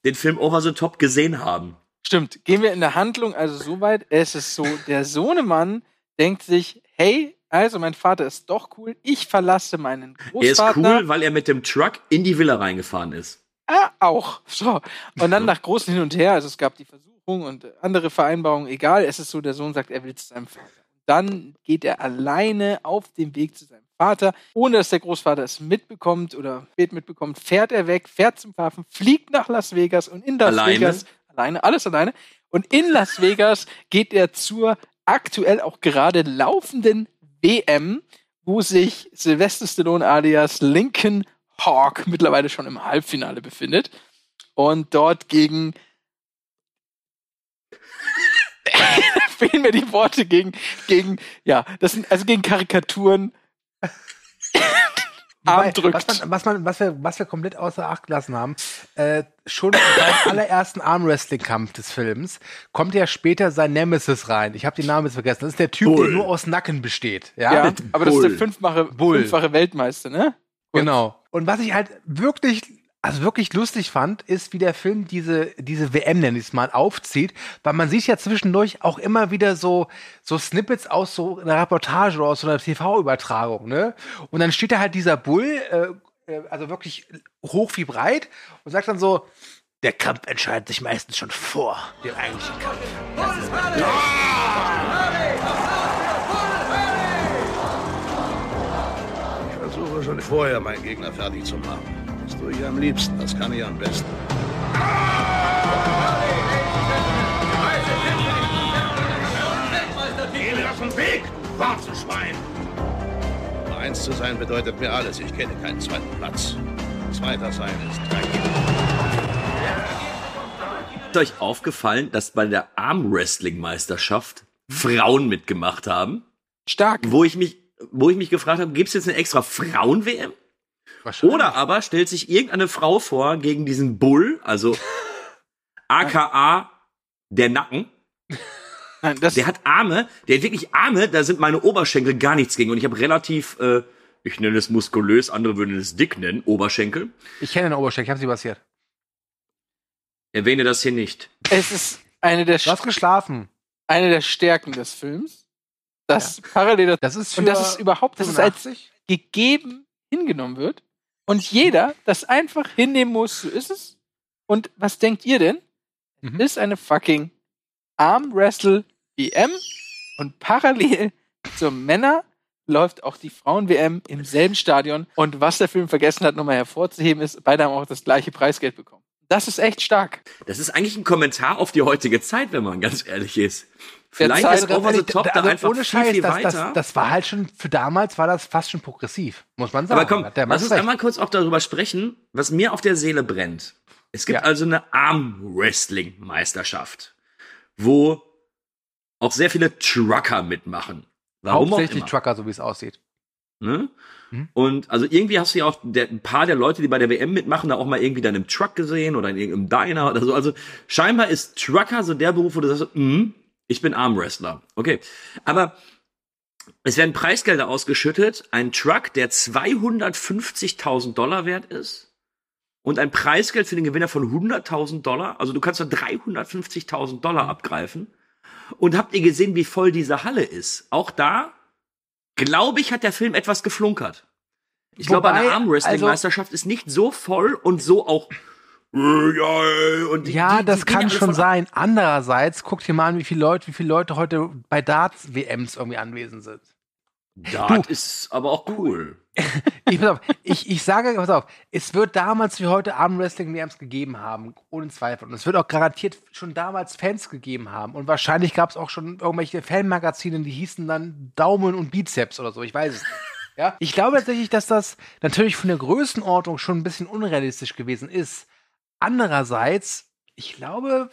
[SPEAKER 2] den Film Over the Top gesehen haben.
[SPEAKER 3] Stimmt. Gehen wir in der Handlung also so weit, es ist so, der Sohnemann denkt sich, hey, also mein Vater ist doch cool, ich verlasse meinen
[SPEAKER 2] Er ist
[SPEAKER 3] Großvater.
[SPEAKER 2] cool, weil er mit dem Truck in die Villa reingefahren ist.
[SPEAKER 3] Ah, auch. So. Und dann [laughs] nach großen Hin und Her, also es gab die Versuchung und andere Vereinbarungen, egal, es ist so, der Sohn sagt, er will zu seinem Vater. Dann geht er alleine auf dem Weg zu seinem Vater, ohne dass der Großvater es mitbekommt oder spät mitbekommt, fährt er weg, fährt zum Hafen, fliegt nach Las Vegas und in Las
[SPEAKER 2] Alleine?
[SPEAKER 3] Vegas, alleine, alles alleine. Und in Las Vegas geht er zur aktuell auch gerade laufenden WM, wo sich Sylvester Stallone alias Lincoln Hawk mittlerweile schon im Halbfinale befindet und dort gegen [laughs] fehlen mir die Worte gegen gegen ja das sind also gegen Karikaturen Arm drückt.
[SPEAKER 6] Was, man, was, man, was, wir, was wir komplett außer Acht gelassen haben, äh, schon beim [laughs] allerersten Armwrestling-Kampf des Films kommt ja später sein Nemesis rein. Ich habe den Namen jetzt vergessen. Das ist der Typ,
[SPEAKER 2] Bull.
[SPEAKER 6] der nur aus Nacken besteht. Ja,
[SPEAKER 3] ja, aber das ist der
[SPEAKER 2] Bull.
[SPEAKER 3] fünffache,
[SPEAKER 6] Bull.
[SPEAKER 3] fünffache Weltmeister, ne?
[SPEAKER 6] genau. Und was ich halt wirklich, also wirklich lustig fand, ist, wie der Film diese, diese WM, nenne ich es mal, aufzieht, weil man sieht ja zwischendurch auch immer wieder so, so Snippets aus so einer Reportage oder aus so einer TV-Übertragung, ne? Und dann steht da halt dieser Bull, äh, äh, also wirklich hoch wie breit und sagt dann so, der Kampf entscheidet sich meistens schon vor dem eigentlichen Kampf.
[SPEAKER 9] Ich versuche schon vorher, meinen Gegner fertig zu machen. Das tue ich am liebsten, das kann ich am besten.
[SPEAKER 7] Geh mir aus dem Weg, du Warzenschwein!
[SPEAKER 9] Eins zu sein bedeutet mir alles. Ich kenne keinen zweiten Platz. Zweiter sein ist Dreck.
[SPEAKER 2] Ist euch aufgefallen, dass bei der Armwrestling-Meisterschaft Frauen mitgemacht haben?
[SPEAKER 3] Stark.
[SPEAKER 2] Wo ich mich, wo ich mich gefragt habe, gibt es jetzt eine extra Frauen-WM? Oder aber stellt sich irgendeine Frau vor gegen diesen Bull, also [laughs] aka der Nacken.
[SPEAKER 3] Nein, das,
[SPEAKER 2] Der hat Arme, der hat wirklich Arme, da sind meine Oberschenkel gar nichts gegen. Und ich habe relativ, äh, ich nenne es muskulös, andere würden es dick nennen, Oberschenkel.
[SPEAKER 6] Ich kenne den Oberschenkel, ich habe sie passiert.
[SPEAKER 2] Erwähne das hier nicht.
[SPEAKER 3] es ist eine der,
[SPEAKER 6] Du hast geschlafen.
[SPEAKER 3] eine der Stärken des Films, dass parallel
[SPEAKER 6] Das ist für
[SPEAKER 3] und das ist überhaupt, das ist als
[SPEAKER 6] 85.
[SPEAKER 3] gegeben hingenommen wird und jeder das einfach hinnehmen muss, so ist es. Und was denkt ihr denn?
[SPEAKER 6] Mhm.
[SPEAKER 3] Es ist eine fucking Arm-Wrestle WM und parallel zur Männer läuft auch die Frauen-WM im selben Stadion. Und was der Film vergessen hat, nochmal hervorzuheben, ist, beide haben auch das gleiche Preisgeld bekommen. Das ist echt stark.
[SPEAKER 2] Das ist eigentlich ein Kommentar auf die heutige Zeit, wenn man ganz ehrlich ist. Vielleicht
[SPEAKER 3] Zeit-
[SPEAKER 2] ist Over the Top da
[SPEAKER 6] Also
[SPEAKER 2] einfach
[SPEAKER 6] ohne
[SPEAKER 2] viel,
[SPEAKER 6] Scheiß,
[SPEAKER 2] viel
[SPEAKER 6] das,
[SPEAKER 2] weiter.
[SPEAKER 6] das, das war halt schon, für damals war das fast schon progressiv, muss man sagen.
[SPEAKER 2] Aber komm, lass uns
[SPEAKER 6] recht.
[SPEAKER 2] einmal kurz auch darüber sprechen, was mir auf der Seele brennt. Es gibt
[SPEAKER 6] Ja.
[SPEAKER 2] also eine Arm-Wrestling-Meisterschaft, wo auch sehr viele Trucker mitmachen. Warum auch
[SPEAKER 6] Hauptsächlich
[SPEAKER 2] immer.
[SPEAKER 6] Trucker, so wie es aussieht.
[SPEAKER 2] Ne?
[SPEAKER 6] Mhm.
[SPEAKER 2] Und also irgendwie hast du ja auch der, ein paar der Leute, die bei der WM mitmachen, da auch mal irgendwie dann im Truck gesehen oder in irgendeinem Diner oder so. Also scheinbar ist Trucker so der Beruf, wo du sagst, mh, Ich bin Armwrestler. Okay. Aber es werden Preisgelder ausgeschüttet. Ein Truck, der 250.000 Dollar wert ist. Und ein Preisgeld für den Gewinner von 100.000 Dollar. Also du kannst da 350.000 Dollar abgreifen. Und habt ihr gesehen, wie voll diese Halle ist? Auch da, glaube ich, hat der Film etwas geflunkert. Ich glaube,
[SPEAKER 6] Wobei,
[SPEAKER 2] eine Armwrestling-Meisterschaft ist nicht so voll und so auch. Äh, Ja, äh, und die,
[SPEAKER 6] Ja,
[SPEAKER 2] die,
[SPEAKER 6] das
[SPEAKER 2] die
[SPEAKER 6] kann schon sein. Andererseits, guck dir mal an, wie viele Leute, wie viele Leute heute bei Darts-WMs irgendwie anwesend sind.
[SPEAKER 2] Das ist aber auch cool. [laughs]
[SPEAKER 6] Ich, pass auf, ich, ich sage, pass auf, es wird damals wie heute Armwrestling-WMs gegeben haben, ohne Zweifel. Und es wird auch garantiert schon damals Fans gegeben haben. Und wahrscheinlich gab es auch schon irgendwelche Fanmagazine, die hießen dann Daumen und Bizeps oder so. Ich weiß es nicht. Ja? Ich glaube tatsächlich, dass das natürlich von der Größenordnung schon ein bisschen unrealistisch gewesen ist. Andererseits, ich glaube,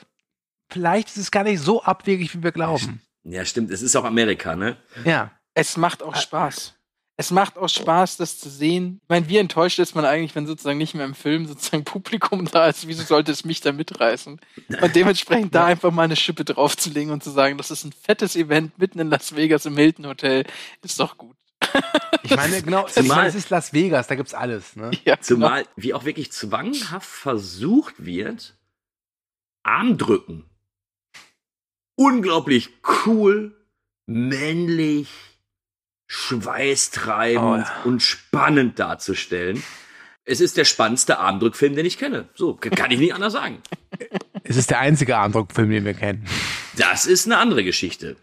[SPEAKER 6] vielleicht ist es gar nicht so abwegig, wie wir glauben.
[SPEAKER 2] Ja, stimmt. Es ist auch Amerika, ne?
[SPEAKER 6] Ja.
[SPEAKER 3] Es macht auch Spaß. Es macht auch Spaß, das zu sehen. Ich meine, wie enttäuscht ist man eigentlich, wenn sozusagen nicht mehr im Film sozusagen [laughs] Publikum da ist? Wieso sollte es mich da mitreißen? Und dementsprechend [laughs] da einfach mal eine Schippe draufzulegen und zu sagen, das ist ein fettes Event mitten in Las Vegas im Hilton Hotel, ist doch gut.
[SPEAKER 6] Ich meine, genau, ich [laughs]
[SPEAKER 2] Zumal-
[SPEAKER 6] meine, es ist Las Vegas, da gibt's alles. Ne? [laughs]
[SPEAKER 3] Ja, genau.
[SPEAKER 2] Zumal, wie auch wirklich zwanghaft versucht wird, Armdrücken. Unglaublich cool, männlich, schweißtreibend
[SPEAKER 6] Oh ja.
[SPEAKER 2] und spannend darzustellen. Es ist der spannendste Armdrückfilm, den ich kenne. So, kann ich nicht anders sagen.
[SPEAKER 6] Es ist der einzige Armdruckfilm, den wir kennen.
[SPEAKER 2] Das ist eine andere Geschichte.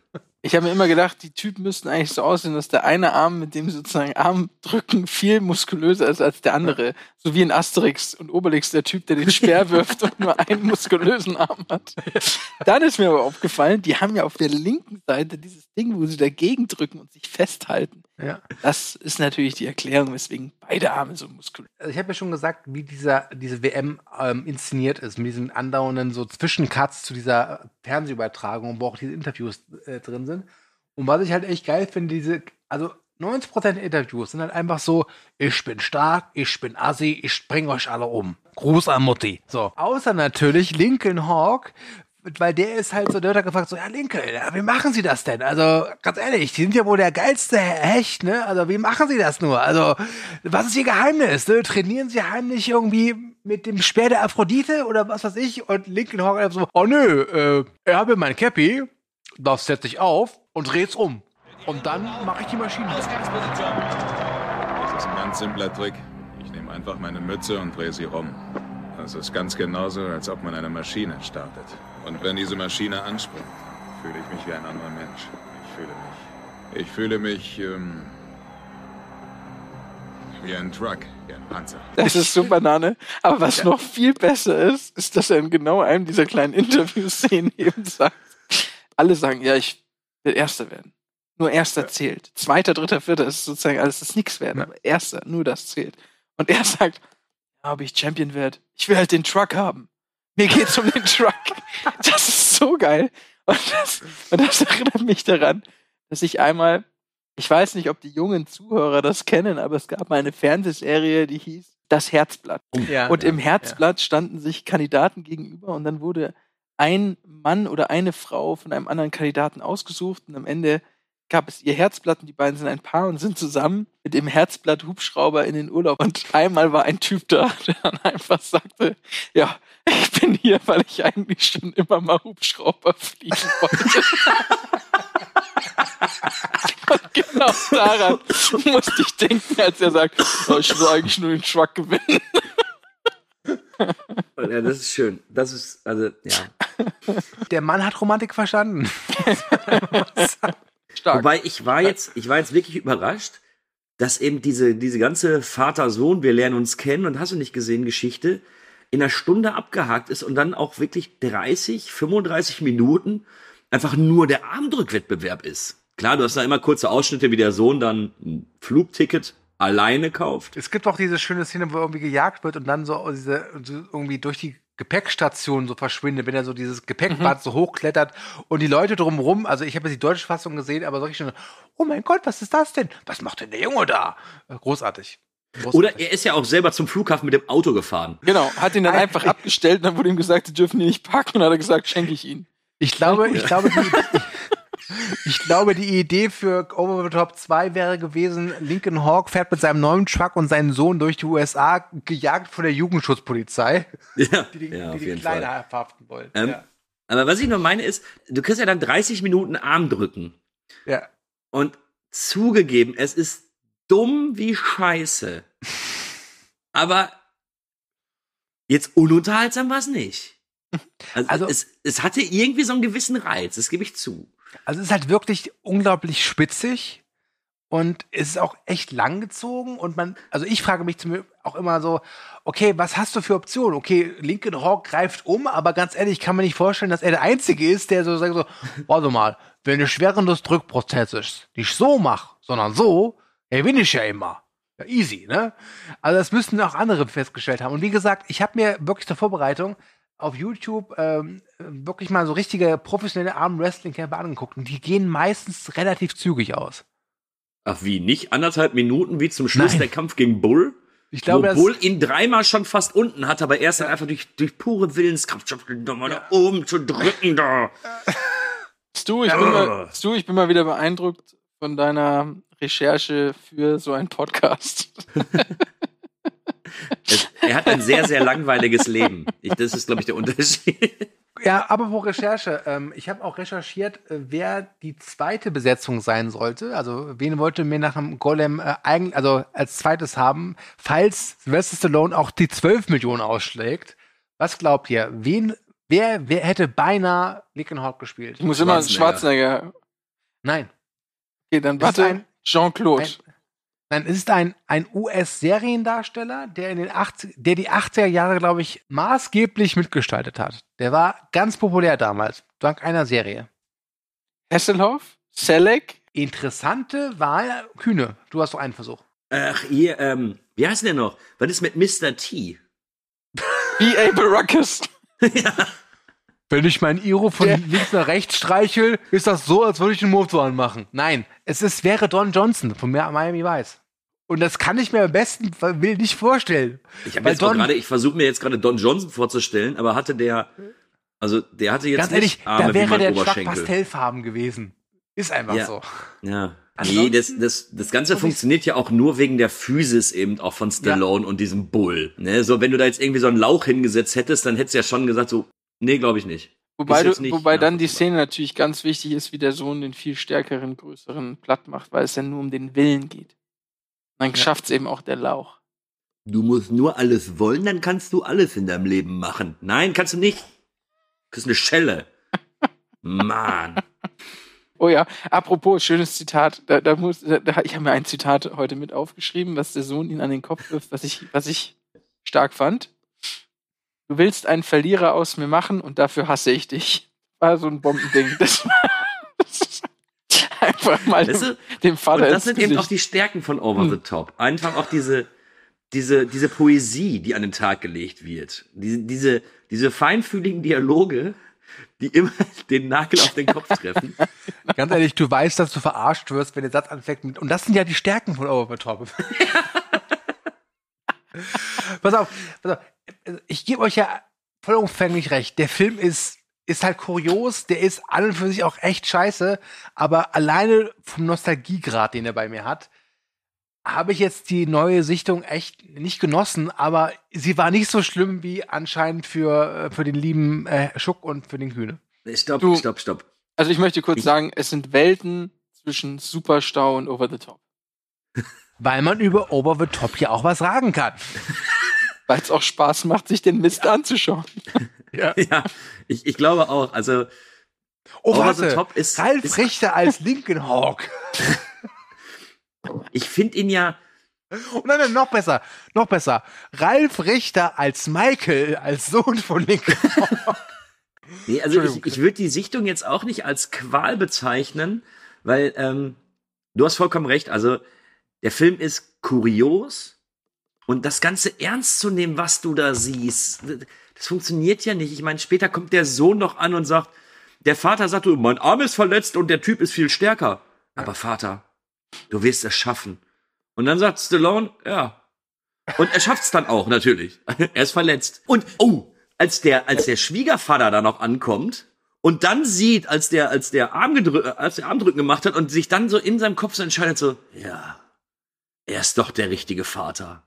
[SPEAKER 3] Ich habe mir immer gedacht, die Typen müssten eigentlich so aussehen, dass der eine Arm mit dem sozusagen Armdrücken viel muskulöser ist als der andere. So wie in Asterix und Obelix, der Typ, der den Speer [laughs] wirft und nur einen muskulösen Arm hat. Dann ist mir aber aufgefallen, die haben ja auf der linken Seite dieses Ding, wo sie dagegen drücken und sich festhalten.
[SPEAKER 6] Ja.
[SPEAKER 3] Das ist natürlich die Erklärung, weswegen beide Arme so muskulös
[SPEAKER 6] Also ich habe ja schon gesagt, wie dieser, diese WM ähm, inszeniert ist, mit diesen andauernden so Zwischencuts zu dieser Fernsehübertragung, wo auch diese Interviews äh, drin sind. Und was ich halt echt geil finde, diese, also 90% der Interviews sind halt einfach so, ich bin stark, ich bin assi, ich bring euch alle um. Gruß an Mutti. So. Außer natürlich Lincoln Hawk, weil der ist halt so, der hat gefragt, so, ja, Lincoln, ja, wie machen Sie das denn? Also, ganz ehrlich, die sind ja wohl der geilste Hecht, ne? Also, wie machen Sie das nur? Also, was ist Ihr Geheimnis? Ne? Trainieren Sie heimlich irgendwie mit dem Speer der Aphrodite oder was weiß ich? Und einfach so, oh nö, äh, ich habe mein Cappy, das setze ich auf und dreh's um. Und dann mache ich die Maschine.
[SPEAKER 10] Das ist ein ganz simpler Trick. Ich nehme einfach meine Mütze und drehe sie rum. Das ist ganz genauso, als ob man eine Maschine startet. Und wenn diese Maschine anspringt, fühle ich mich wie ein anderer Mensch. Ich fühle mich. Ich fühle mich ähm, wie ein Truck, wie ein Panzer.
[SPEAKER 3] Das ist so Banane. Aber was noch viel besser ist, ist, dass er in genau einem dieser kleinen Interviewszenen [laughs] eben sagt, alle sagen, ja, ich will Erster werden. Nur Erster zählt. Zweiter, dritter, vierter ist sozusagen alles das nix werden. Aber Erster, nur das zählt. Und er [laughs] sagt, ja, ob ich Champion werde, ich will halt den Truck haben. Mir geht's um den Truck. Das ist so geil. Und das, und das erinnert mich daran, dass ich einmal, ich weiß nicht, ob die jungen Zuhörer das kennen, aber es gab mal eine Fernsehserie, die hieß Das Herzblatt.
[SPEAKER 6] Ja,
[SPEAKER 3] und
[SPEAKER 6] ja,
[SPEAKER 3] im Herzblatt standen sich Kandidaten gegenüber und dann wurde ein Mann oder eine Frau von einem anderen Kandidaten ausgesucht und am Ende gab es ihr Herzblatt und die beiden sind ein Paar und sind zusammen mit dem Herzblatt Hubschrauber in den Urlaub. Und einmal war ein Typ da, [laughs] der dann einfach sagte, ja, ich bin hier, weil ich eigentlich schon immer mal Hubschrauber fliegen wollte. [laughs] und genau daran musste ich denken, als er sagt, oh, ich will eigentlich nur den Truck gewinnen.
[SPEAKER 2] Ja, das ist schön. Das ist, also, ja.
[SPEAKER 6] Der Mann hat Romantik verstanden. [laughs]
[SPEAKER 3] Stark.
[SPEAKER 2] Wobei ich war jetzt, ich war jetzt wirklich überrascht, dass eben diese, diese ganze Vater-Sohn, wir lernen uns kennen und hast du nicht gesehen, Geschichte in einer Stunde abgehakt ist und dann auch wirklich 30, 35 Minuten einfach nur der Armdrückwettbewerb ist. Klar, du hast da immer kurze Ausschnitte, wie der Sohn dann ein Flugticket alleine kauft.
[SPEAKER 6] Es gibt auch diese schöne Szene, wo irgendwie gejagt wird und dann so diese so irgendwie durch die Gepäckstation so verschwindet, wenn er so dieses Gepäckband so hochklettert und die Leute drumherum, also ich habe jetzt die deutsche Fassung gesehen, aber so richtig schon, oh mein Gott, was ist das denn? Was macht denn der Junge da? Äh, Großartig. Großartig.
[SPEAKER 2] Oder er ist ja auch selber zum Flughafen mit dem Auto gefahren.
[SPEAKER 3] Genau, hat ihn dann einfach abgestellt und dann wurde ihm gesagt, sie dürfen ihn nicht parken und dann hat er gesagt, schenke ich ihn.
[SPEAKER 6] Ich glaube, ich glaube, die, [laughs] ich glaube, die Idee für Over the Top 2 wäre gewesen, Lincoln Hawk fährt mit seinem neuen Truck und seinen Sohn durch die USA, gejagt von der Jugendschutzpolizei,
[SPEAKER 2] Ja,
[SPEAKER 6] die die,
[SPEAKER 2] ja
[SPEAKER 6] die, die
[SPEAKER 2] jeden
[SPEAKER 6] Kleine
[SPEAKER 2] Fall.
[SPEAKER 6] verhaften wollen.
[SPEAKER 2] Ähm,
[SPEAKER 6] ja.
[SPEAKER 2] Aber was ich nur meine ist, du kriegst ja dann 30 Minuten Arm drücken.
[SPEAKER 6] ja.
[SPEAKER 2] Und zugegeben, es ist dumm wie Scheiße. Aber jetzt ununterhaltsam war es nicht. Also,
[SPEAKER 6] Also-
[SPEAKER 2] es, es hatte irgendwie so einen gewissen Reiz, das gebe ich zu.
[SPEAKER 6] Also es ist halt wirklich unglaublich spitzig und es ist auch echt langgezogen und man, also ich frage mich zum auch immer so, okay, was hast du für Optionen? Okay, Lincoln Hawk greift um, aber ganz ehrlich, ich kann mir nicht vorstellen, dass er der Einzige ist, der so sagt so, warte mal, wenn ich während des Drückprozesses nicht so mach, sondern so, bin ich ja immer. Ja, easy, ne? Also das müssten auch andere festgestellt haben. Und wie gesagt, ich habe mir wirklich zur Vorbereitung auf YouTube ähm, wirklich mal so richtige professionelle Arm-Wrestling-Kämpfe angeguckt und die gehen meistens relativ zügig aus.
[SPEAKER 2] Ach wie, nicht anderthalb Minuten wie zum Schluss
[SPEAKER 6] Nein.
[SPEAKER 2] der Kampf gegen Bull?
[SPEAKER 6] Ich glaube,
[SPEAKER 2] Bull ihn dreimal schon fast unten hat, aber er ist dann einfach durch, durch pure Willenskraft schafft, ihn doch mal da oben zu drücken da.
[SPEAKER 3] Stu, ich, bin mal, Stu, ich bin mal wieder beeindruckt von deiner Recherche für so einen Podcast. [laughs]
[SPEAKER 2] Es, er hat ein sehr, sehr langweiliges Leben. Ich, das ist, glaube ich, der Unterschied.
[SPEAKER 6] Ja, aber vor Recherche. Ähm, ich habe auch recherchiert, äh, wer die zweite Besetzung sein sollte. Also wen wollte mir nach dem Golem äh, eigentlich, also als zweites haben, falls Sylvester Stallone auch die 12 Millionen ausschlägt. Was glaubt ihr? Wen, wer, wer hätte beinahe Lincoln Hawk gespielt?
[SPEAKER 3] Ich muss immer
[SPEAKER 2] Schwarzenegger.
[SPEAKER 3] Schwarzenegger.
[SPEAKER 6] Nein.
[SPEAKER 3] Okay, dann warte.
[SPEAKER 6] ein-
[SPEAKER 3] Jean-Claude.
[SPEAKER 6] Ein, nein, es ist ein, ein US-Seriendarsteller, der in den 80, der die 80er Jahre, glaube ich, maßgeblich mitgestaltet hat. Der war ganz populär damals, dank einer Serie.
[SPEAKER 3] Hasselhoff? Selleck?
[SPEAKER 6] Interessante Wahl, Kühne. Du hast doch einen Versuch.
[SPEAKER 2] Ach, hier, ähm, wie heißt denn der noch? Was ist mit Mr. T?
[SPEAKER 3] B.A. Baracus. [laughs]
[SPEAKER 6] Wenn ich mein Iro von
[SPEAKER 3] Der-
[SPEAKER 6] links nach rechts streichel, ist das so, als würde ich einen Motor anmachen. Nein, es ist, wäre Don Johnson von Miami Vice. Und das kann ich mir am besten will nicht vorstellen.
[SPEAKER 2] Ich habe jetzt gerade, ich versuche mir jetzt gerade Don Johnson vorzustellen, aber hatte der, also der hatte jetzt
[SPEAKER 6] Ganz ehrlich,
[SPEAKER 2] nicht Arme
[SPEAKER 6] da wäre der
[SPEAKER 2] Oberschenkel.
[SPEAKER 6] pastellfarben gewesen. Ist einfach
[SPEAKER 2] Ja.
[SPEAKER 6] so.
[SPEAKER 2] Ja.
[SPEAKER 6] Ansonsten-
[SPEAKER 2] Nee, das, das, das Ganze funktioniert ja auch nur wegen der Physis eben auch von Stallone und diesem Bull. Ne? So, wenn du da jetzt irgendwie so einen Lauch hingesetzt hättest, dann hättest du ja schon gesagt, so, nee, glaube ich nicht.
[SPEAKER 3] Wobei,
[SPEAKER 2] Ist
[SPEAKER 3] du,
[SPEAKER 2] nicht
[SPEAKER 3] wobei dann die. Szene natürlich ganz wichtig ist, wie der Sohn den viel stärkeren, größeren platt macht, weil es ja nur um den Willen geht. Dann schafft's eben auch der Lauch.
[SPEAKER 2] Du musst nur alles wollen, dann kannst du alles in deinem Leben machen. Nein, kannst du nicht. Du kriegst eine Schelle. [laughs] Mann.
[SPEAKER 3] Oh ja, apropos, schönes Zitat. Da, da muss, da, da, ich habe mir ein Zitat heute mit aufgeschrieben, was der Sohn ihn an den Kopf wirft, was ich, was ich stark fand. Du willst einen Verlierer aus mir machen und dafür hasse ich dich. War so ein Bombending. [laughs] Das, war- das einfach mal
[SPEAKER 2] Weißt
[SPEAKER 3] dem,
[SPEAKER 2] du,
[SPEAKER 3] dem Vater
[SPEAKER 2] Und das sind eben auch die Stärken von Over
[SPEAKER 6] Hm.
[SPEAKER 2] the Top. Einfach auch diese, diese, diese Poesie, die an den Tag gelegt wird. Diese, diese, diese feinfühligen Dialoge, die immer [laughs] den Nagel auf den Kopf treffen.
[SPEAKER 6] Ganz ehrlich, du weißt, dass du verarscht wirst, wenn der Satz anfängt mit. Und das sind ja die Stärken von Over the Top. [laughs] pass auf, pass auf. Ich gebe euch ja vollumfänglich recht. Der Film ist, ist halt kurios, der ist an und für sich auch echt scheiße, aber alleine vom Nostalgiegrad, den er bei mir hat, habe ich jetzt die neue Sichtung echt nicht genossen, aber sie war nicht so schlimm wie anscheinend für, äh, für den lieben äh, Schuck und für den Kühne.
[SPEAKER 2] Stopp,
[SPEAKER 3] Du-
[SPEAKER 2] stopp, stopp.
[SPEAKER 3] Also ich möchte kurz sagen, es sind Welten zwischen Superstau und Over the Top.
[SPEAKER 6] Weil man über Over the Top ja auch was sagen kann. [laughs]
[SPEAKER 3] Weil es auch Spaß macht, sich den Mist anzuschauen. [laughs]
[SPEAKER 6] Ja.
[SPEAKER 2] Ja, ich, ich glaube auch. Also,
[SPEAKER 6] Oh,
[SPEAKER 2] Over the
[SPEAKER 6] warte.
[SPEAKER 2] Top ist-
[SPEAKER 6] Ralf
[SPEAKER 2] ist-
[SPEAKER 6] Richter als Lincoln Hawk. [laughs]
[SPEAKER 2] ich finde ihn ja,
[SPEAKER 6] Oh, nein, nein, noch besser. Noch besser. Ralf Richter als Michael, als Sohn von Lincoln [laughs] Hawk.
[SPEAKER 2] Nee, also ich, ich würde die Sichtung jetzt auch nicht als Qual bezeichnen, weil ähm, du hast vollkommen recht. Also der Film ist kurios und das Ganze ernst zu nehmen, was du da siehst, das funktioniert ja nicht. Ich meine, später kommt der Sohn noch an und sagt, der Vater sagt, du, mein Arm ist verletzt und der Typ ist viel stärker. Aber Vater, du wirst es schaffen. Und dann sagt Stallone, ja. Und er schafft's dann auch, natürlich. [laughs] er ist verletzt. Und, oh, als der, als der Schwiegervater da noch ankommt und dann sieht, als der, als der Arm gedrückt, als der Armdrücken gemacht hat und sich dann so in seinem Kopf so entscheidet, so, ja, er ist doch der richtige Vater.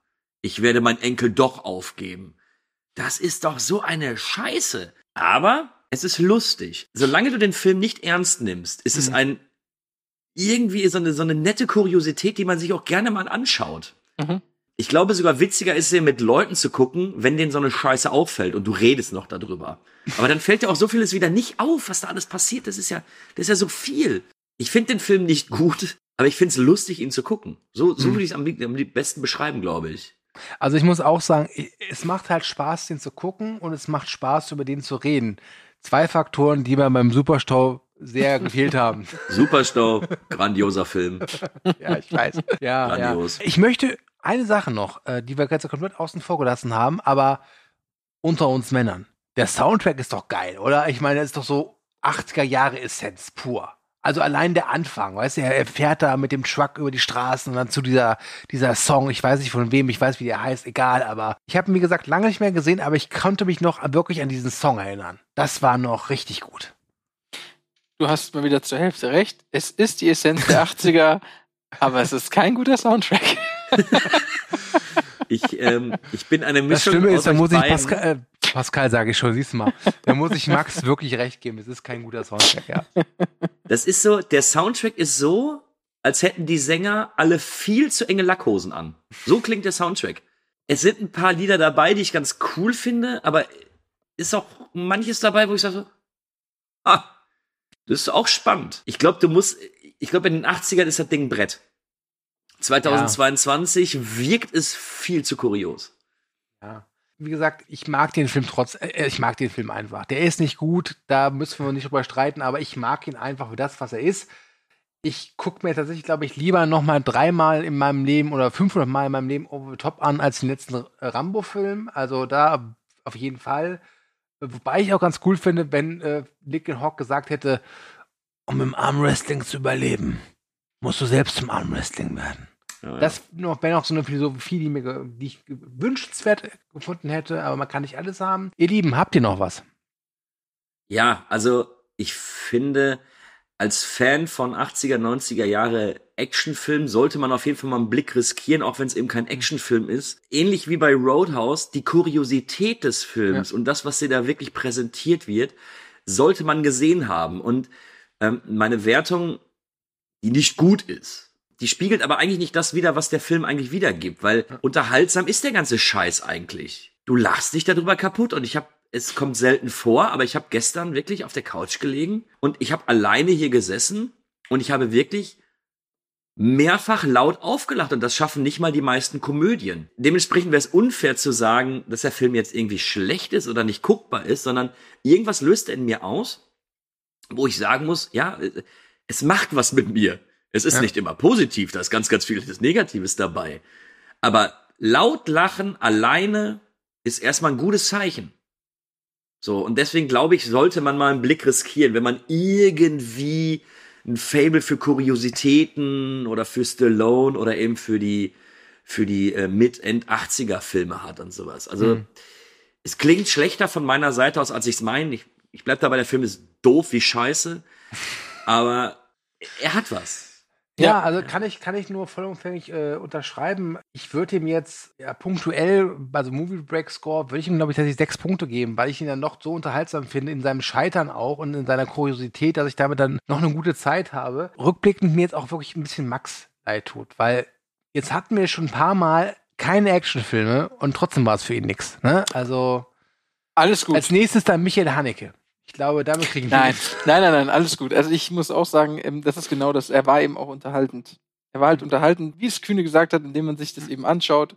[SPEAKER 2] Ich werde meinen Enkel doch aufgeben. Das ist doch so eine Scheiße. Aber es ist lustig. Solange du den Film nicht ernst nimmst, ist es ein irgendwie so eine, so eine nette Kuriosität, die man sich auch gerne mal anschaut.
[SPEAKER 3] Mhm.
[SPEAKER 2] Ich glaube sogar witziger ist es, mit Leuten zu gucken, wenn denen so eine Scheiße auffällt und du redest noch darüber. Aber dann fällt dir auch so vieles wieder nicht auf, was da alles passiert. Das ist ja, das ist ja so viel. Ich finde den Film nicht gut, aber ich finde es lustig, ihn zu gucken. So, so
[SPEAKER 6] Mhm.
[SPEAKER 2] würde ich es am, am besten beschreiben, glaube ich.
[SPEAKER 6] Also ich muss auch sagen, es macht halt Spaß, den zu gucken und es macht Spaß, über den zu reden. Zwei Faktoren, die mir beim Superstau sehr [laughs] gefehlt haben.
[SPEAKER 2] Superstau, grandioser Film.
[SPEAKER 6] Ja, ich weiß. Ja, ja.
[SPEAKER 2] Grandios.
[SPEAKER 6] Ich möchte eine Sache noch, äh, die wir ganz komplett außen vor gelassen haben, aber unter uns Männern. Der Soundtrack ist doch geil, oder? Ich meine, es ist doch so 80er Jahre Essenz pur. Also allein der Anfang, weißt du, er fährt da mit dem Truck über die Straßen und dann zu dieser, dieser Song, ich weiß nicht von wem, ich weiß, wie der heißt, egal, aber ich habe ihn, wie gesagt, lange nicht mehr gesehen, aber ich konnte mich noch wirklich an diesen Song erinnern. Das war noch richtig gut.
[SPEAKER 3] Du hast mal wieder zur Hälfte recht. Es ist die Essenz der [laughs] 80er, aber es ist kein guter Soundtrack. [laughs]
[SPEAKER 2] Ich, ähm, ich bin eine
[SPEAKER 6] Das
[SPEAKER 2] Mischung
[SPEAKER 6] Schlimme ist, da muss ich. Pascal, äh, Pascal sage ich schon, siehst du mal, da muss ich Max wirklich recht geben, es ist kein guter Soundtrack, ja.
[SPEAKER 2] Das ist so, der Soundtrack ist so, als hätten die Sänger alle viel zu enge Lackhosen an. So klingt der Soundtrack. Es sind ein paar Lieder dabei, die ich ganz cool finde, aber ist auch manches dabei, wo ich sage so, ah, das ist auch spannend. Ich glaube, du musst, ich glaube, in den 80ern ist das Ding ein Brett. 2022 wirkt es viel zu kurios.
[SPEAKER 6] Ja. Wie gesagt, ich mag den Film trotz, äh, ich mag den Film einfach. Der ist nicht gut, da müssen wir nicht drüber streiten, aber ich mag ihn einfach für das, was er ist. Ich gucke mir tatsächlich, glaube ich, lieber noch mal dreimal in meinem Leben oder 500 Mal in meinem Leben Over the Top an als den letzten Rambo-Film. Also da auf jeden Fall. Wobei ich auch ganz cool finde, wenn äh, Lincoln Hawk gesagt hätte, um im Armwrestling zu überleben, musst du selbst zum Armwrestling werden.
[SPEAKER 2] Ja,
[SPEAKER 6] Das noch, wäre noch so eine Philosophie, die, mir, die ich wünschenswert gefunden hätte, aber man kann nicht alles haben. Ihr Lieben, habt ihr noch was?
[SPEAKER 2] Ja, also ich finde, als Fan von 80er, 90er Jahre Actionfilm sollte man auf jeden Fall mal einen Blick riskieren, auch wenn es eben kein Actionfilm ist. Ähnlich wie bei Roadhouse, die Kuriosität des Films und das, was dir da wirklich präsentiert wird, sollte man gesehen haben. Und ähm, meine Wertung, die nicht gut ist, die spiegelt aber eigentlich nicht das wider, was der Film eigentlich wiedergibt, weil unterhaltsam ist der ganze Scheiß eigentlich. Du lachst dich darüber kaputt und ich habe es kommt selten vor, aber ich habe gestern wirklich auf der Couch gelegen und ich habe alleine hier gesessen und ich habe wirklich mehrfach laut aufgelacht und das schaffen nicht mal die meisten Komödien. Dementsprechend wäre es unfair zu sagen, dass der Film jetzt irgendwie schlecht ist oder nicht guckbar ist, sondern irgendwas löst er in mir aus, wo ich sagen muss, ja, es macht was mit mir. Es ist
[SPEAKER 6] Ja.
[SPEAKER 2] nicht immer positiv, da ist ganz, ganz vieles Negatives dabei. Aber laut lachen alleine ist erstmal ein gutes Zeichen. So, und deswegen glaube ich, sollte man mal einen Blick riskieren, wenn man irgendwie ein Fable für Kuriositäten oder für Stallone oder eben für die, für die äh, Mid-End-80er-Filme hat und sowas. Also,
[SPEAKER 6] Hm.
[SPEAKER 2] es klingt schlechter von meiner Seite aus, als ich es meine. Ich, ich bleib dabei, der Film ist doof wie Scheiße, aber er hat was.
[SPEAKER 6] Ja,
[SPEAKER 3] Ja.
[SPEAKER 6] also kann ich, kann ich nur vollumfänglich äh, unterschreiben. Ich würde ihm jetzt ja, punktuell, also Movie Break Score, würde ich ihm, glaube ich, tatsächlich sechs Punkte geben, weil ich ihn dann noch so unterhaltsam finde, in seinem Scheitern auch und in seiner Kuriosität, dass ich damit dann noch eine gute Zeit habe. Rückblickend mir jetzt auch wirklich ein bisschen Max leid tut, weil jetzt hatten wir schon ein paar Mal keine Actionfilme und trotzdem war es für ihn nix. Ne? Also
[SPEAKER 3] Alles gut.
[SPEAKER 6] als nächstes dann Michael Haneke. Ich glaube, damit kriegen wir
[SPEAKER 3] Nein, nein, nein, nein, alles gut. Also ich muss auch sagen, ähm, das ist genau das. Er war eben auch unterhaltend. Er war halt unterhaltend, wie es Kühne gesagt hat, indem man sich das eben anschaut,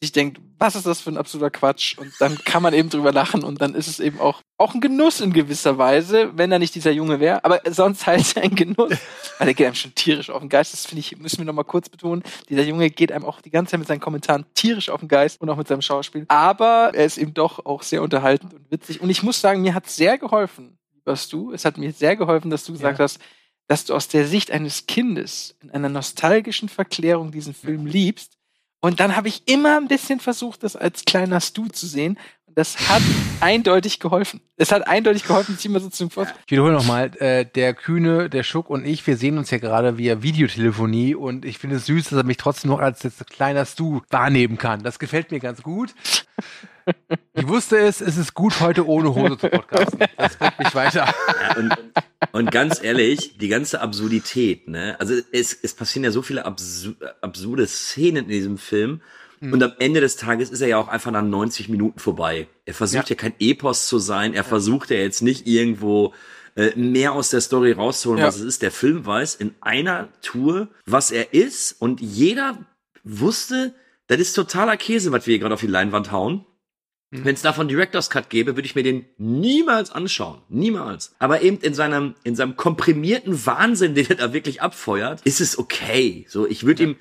[SPEAKER 3] sich denkt, was ist das für ein absoluter Quatsch? Und dann kann man eben drüber lachen und dann ist es eben auch, auch ein Genuss in gewisser Weise, wenn er nicht dieser Junge wäre. Aber sonst halt [laughs] ein Genuss. Weil [laughs] der geht einem schon tierisch auf den Geist. Das finde ich, müssen wir noch mal kurz betonen. Dieser Junge geht einem auch die ganze Zeit mit seinen Kommentaren tierisch auf den Geist und auch mit seinem Schauspiel. Aber er ist eben doch auch sehr unterhaltend und witzig. Und ich muss sagen, mir hat sehr geholfen, was du. Es hat mir sehr geholfen, dass du gesagt hast, dass du aus der Sicht eines Kindes in einer nostalgischen Verklärung diesen Film liebst. Und dann habe ich immer ein bisschen versucht, das als kleiner Stu zu sehen. Das hat eindeutig geholfen. Es hat eindeutig geholfen, sich immer so zu vor.
[SPEAKER 6] Ich wiederhole nochmal, äh, der Kühne, der Schuck und ich, wir sehen uns ja gerade via Videotelefonie und ich finde es süß, dass er mich trotzdem noch als kleiner Stu wahrnehmen kann. Das gefällt mir ganz gut. Ich wusste es, es ist gut, heute ohne Hose zu podcasten. Das bringt mich weiter.
[SPEAKER 2] Ja, und, und ganz ehrlich, die ganze Absurdität, ne? Also es, es passieren ja so viele absu absurde Szenen in diesem Film.
[SPEAKER 6] Hm.
[SPEAKER 2] Und am Ende des Tages ist er ja auch einfach nach 90 Minuten vorbei. Er versucht ja,
[SPEAKER 6] Ja.
[SPEAKER 2] kein Epos zu sein. Er versucht ja jetzt nicht irgendwo äh, mehr aus der Story rauszuholen,
[SPEAKER 3] Ja.
[SPEAKER 2] was es ist. Der Film weiß in einer Tour, was er ist. Und jeder wusste, das ist totaler Käse, was wir hier gerade auf die Leinwand hauen.
[SPEAKER 6] Hm.
[SPEAKER 2] Wenn es davon Director's Cut gäbe, würde ich mir den niemals anschauen. Niemals. Aber eben in seinem, in seinem komprimierten Wahnsinn, den er da wirklich abfeuert, ist es okay. So, ich würde ihm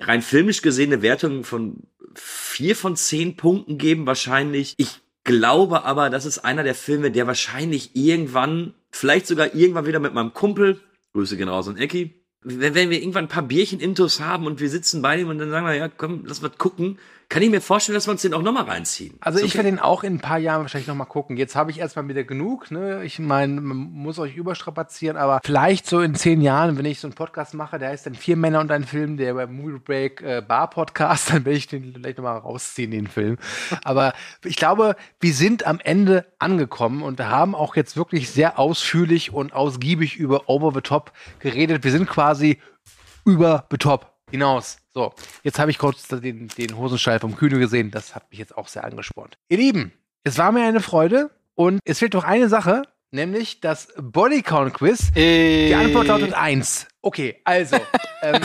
[SPEAKER 2] rein filmisch gesehen eine Wertung von vier von zehn Punkten geben, wahrscheinlich. Ich glaube aber, das ist einer der Filme, der wahrscheinlich irgendwann, vielleicht sogar irgendwann wieder mit meinem Kumpel, Grüße gehen raus an Ecki, wenn, wir irgendwann ein paar Bierchen intus haben und wir sitzen bei ihm und dann sagen wir, ja, komm, lass mal gucken, kann ich mir vorstellen, dass wir uns den auch nochmal reinziehen.
[SPEAKER 6] Also
[SPEAKER 2] Ist
[SPEAKER 6] ich werde den auch in ein paar Jahren wahrscheinlich noch mal gucken. Jetzt habe ich erstmal wieder genug. Ne? Ich meine, man muss euch überstrapazieren, aber vielleicht so in zehn Jahren, wenn ich so einen Podcast mache, der heißt dann Vier Männer und ein Film, der beim Movie Break äh, Bar Podcast, [laughs] dann werde ich den vielleicht noch mal rausziehen, den Film. Aber ich glaube, wir sind am Ende angekommen und haben auch jetzt wirklich sehr ausführlich und ausgiebig über Over the Top geredet. Wir sind quasi über the Top hinaus. So, jetzt habe ich kurz den, den Hosenstall vom Kühne gesehen. Das hat mich jetzt auch sehr angespornt. Ihr Lieben, es war mir eine Freude und es fehlt noch eine Sache, nämlich das Bodycount-Quiz.
[SPEAKER 3] Äh,
[SPEAKER 6] Die Antwort lautet eins. Okay, also. [laughs] ähm,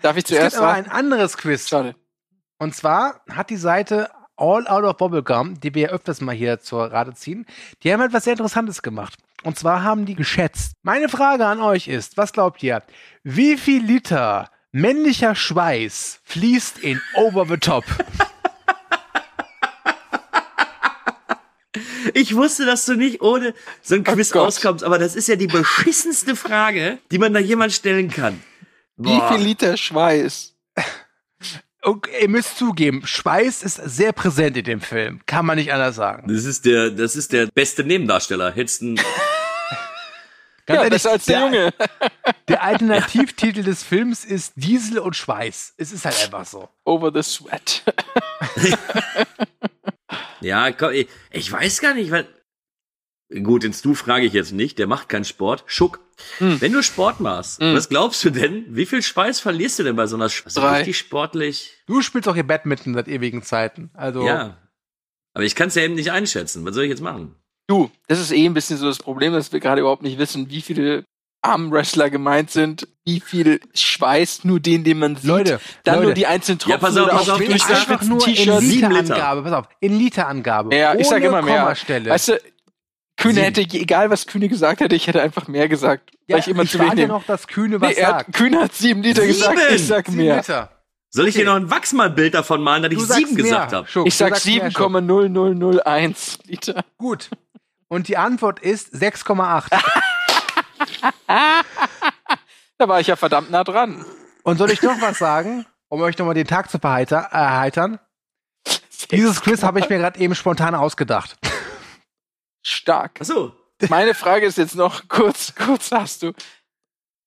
[SPEAKER 3] Darf ich
[SPEAKER 6] es gibt
[SPEAKER 3] zuerst
[SPEAKER 6] aber ein anderes Quiz.
[SPEAKER 3] Schade.
[SPEAKER 6] Und zwar hat die Seite All Out of Bubblegum, die wir ja öfters mal hier zur Rate ziehen, die haben etwas sehr Interessantes gemacht. Und zwar haben die geschätzt. Meine Frage an euch ist, was glaubt ihr? Wie viel Liter männlicher Schweiß fließt in Over the Top?
[SPEAKER 2] Ich wusste, dass du nicht ohne so ein Quiz
[SPEAKER 3] Gott.
[SPEAKER 2] auskommst, aber das ist ja die beschissenste Frage, die man da jemand stellen kann.
[SPEAKER 3] Wie
[SPEAKER 2] Boah.
[SPEAKER 3] viel Liter Schweiß?
[SPEAKER 6] Und ihr müsst zugeben, Schweiß ist sehr präsent in dem Film. Kann man nicht anders sagen.
[SPEAKER 2] Das ist der, das ist der beste Nebendarsteller. Hättest du
[SPEAKER 6] Ganz
[SPEAKER 3] Ja,
[SPEAKER 6] ehrlich,
[SPEAKER 3] besser als der Junge. [laughs]
[SPEAKER 6] Der Alternativtitel des Films ist Diesel und Schweiß. Es ist halt einfach so.
[SPEAKER 3] Over the sweat. [laughs]
[SPEAKER 2] Ja, komm, ich, ich weiß gar nicht, weil. Gut, den Stu frage ich jetzt nicht, der macht keinen Sport. Schuck,
[SPEAKER 3] Hm.
[SPEAKER 2] wenn du Sport machst, was glaubst du denn, wie viel Schweiß verlierst du denn bei so einer so
[SPEAKER 3] Drei.
[SPEAKER 2] richtig sportlich?
[SPEAKER 6] Du spielst doch hier Badminton seit ewigen Zeiten. Also,
[SPEAKER 2] Ja. Aber ich kann es ja eben nicht einschätzen. Was soll ich jetzt machen?
[SPEAKER 3] Du, das ist eh ein bisschen so das Problem, dass wir gerade überhaupt nicht wissen, wie viele Armwrestler gemeint sind, wie viel Schweiß nur den, den man sieht,
[SPEAKER 6] Leute,
[SPEAKER 3] dann
[SPEAKER 6] Leute.
[SPEAKER 3] nur die einzelnen
[SPEAKER 2] Ja,
[SPEAKER 3] Tropfen
[SPEAKER 2] pass auf,
[SPEAKER 3] oder
[SPEAKER 2] pass auf, ich
[SPEAKER 6] einfach nur in. Literangabe. Pass auf, in Literangabe.
[SPEAKER 3] Ja, ich sag
[SPEAKER 6] Ohne
[SPEAKER 3] immer mehr.
[SPEAKER 6] Kommastelle.
[SPEAKER 3] Weißt du, Kühne
[SPEAKER 2] Sieben.
[SPEAKER 3] hätte, egal was Kühne gesagt hätte, ich hätte einfach mehr gesagt,
[SPEAKER 6] ja,
[SPEAKER 3] weil ich immer
[SPEAKER 6] ich
[SPEAKER 3] zu wenig nehme.
[SPEAKER 6] noch, dass Kühne was
[SPEAKER 3] Nee, er
[SPEAKER 6] sagt.
[SPEAKER 3] Kühne hat sieben Liter
[SPEAKER 2] Sieben?
[SPEAKER 3] gesagt, ich sag
[SPEAKER 6] Sieben
[SPEAKER 3] mehr.
[SPEAKER 6] Liter.
[SPEAKER 2] Soll ich
[SPEAKER 6] Okay.
[SPEAKER 2] dir noch ein Wachsmalbild davon malen, dass
[SPEAKER 6] Du
[SPEAKER 2] ich sieben gesagt
[SPEAKER 6] mehr.
[SPEAKER 2] habe?
[SPEAKER 6] Schuck,
[SPEAKER 3] Ich sag
[SPEAKER 6] sagst mehr, Schuck.
[SPEAKER 3] 7,0001 Liter.
[SPEAKER 6] Gut. Und die Antwort ist 6,8. [laughs]
[SPEAKER 3] Da war ich ja verdammt nah dran.
[SPEAKER 6] Und soll ich noch was sagen, um euch nochmal den Tag zu verheiter- erheitern? Dieses Quiz habe ich mir gerade eben spontan ausgedacht.
[SPEAKER 3] Stark.
[SPEAKER 2] Ach so.
[SPEAKER 3] Meine Frage ist jetzt noch kurz, kurz hast du.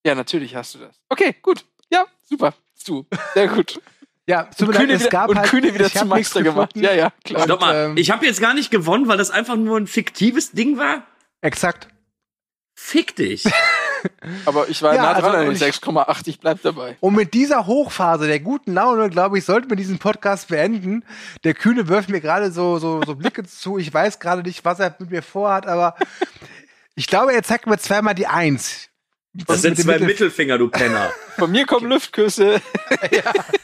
[SPEAKER 3] Ja, natürlich hast du das. Okay, gut. Ja, super. Du. Sehr gut.
[SPEAKER 6] Ja, mir
[SPEAKER 3] Und Kühne
[SPEAKER 6] es
[SPEAKER 3] wieder,
[SPEAKER 6] gab
[SPEAKER 3] und
[SPEAKER 6] halt,
[SPEAKER 3] Kühne wieder
[SPEAKER 6] nichts
[SPEAKER 3] Meister gemacht. Ja, ja, klar.
[SPEAKER 2] Stopp mal,
[SPEAKER 6] ähm,
[SPEAKER 2] ich habe jetzt gar nicht gewonnen, weil das einfach nur ein fiktives Ding war.
[SPEAKER 6] Exakt.
[SPEAKER 2] Fick dich. [laughs]
[SPEAKER 3] Aber ich war
[SPEAKER 6] Ja,
[SPEAKER 3] nah
[SPEAKER 6] also,
[SPEAKER 3] dran an
[SPEAKER 6] und
[SPEAKER 3] den
[SPEAKER 6] ich-
[SPEAKER 3] 6,8. Ich bleib dabei.
[SPEAKER 6] Und mit dieser Hochphase der guten Laune, glaube ich, sollten wir diesen Podcast beenden. Der Kühne wirft mir gerade so, so, so Blicke zu. Ich weiß gerade nicht, was er mit mir vorhat, aber ich glaube, er zeigt mir zweimal die Eins.
[SPEAKER 2] Das sind zwei
[SPEAKER 6] Mittel-
[SPEAKER 2] Mittelfinger, du Penner.
[SPEAKER 3] Von mir kommen Luftküsse. [laughs]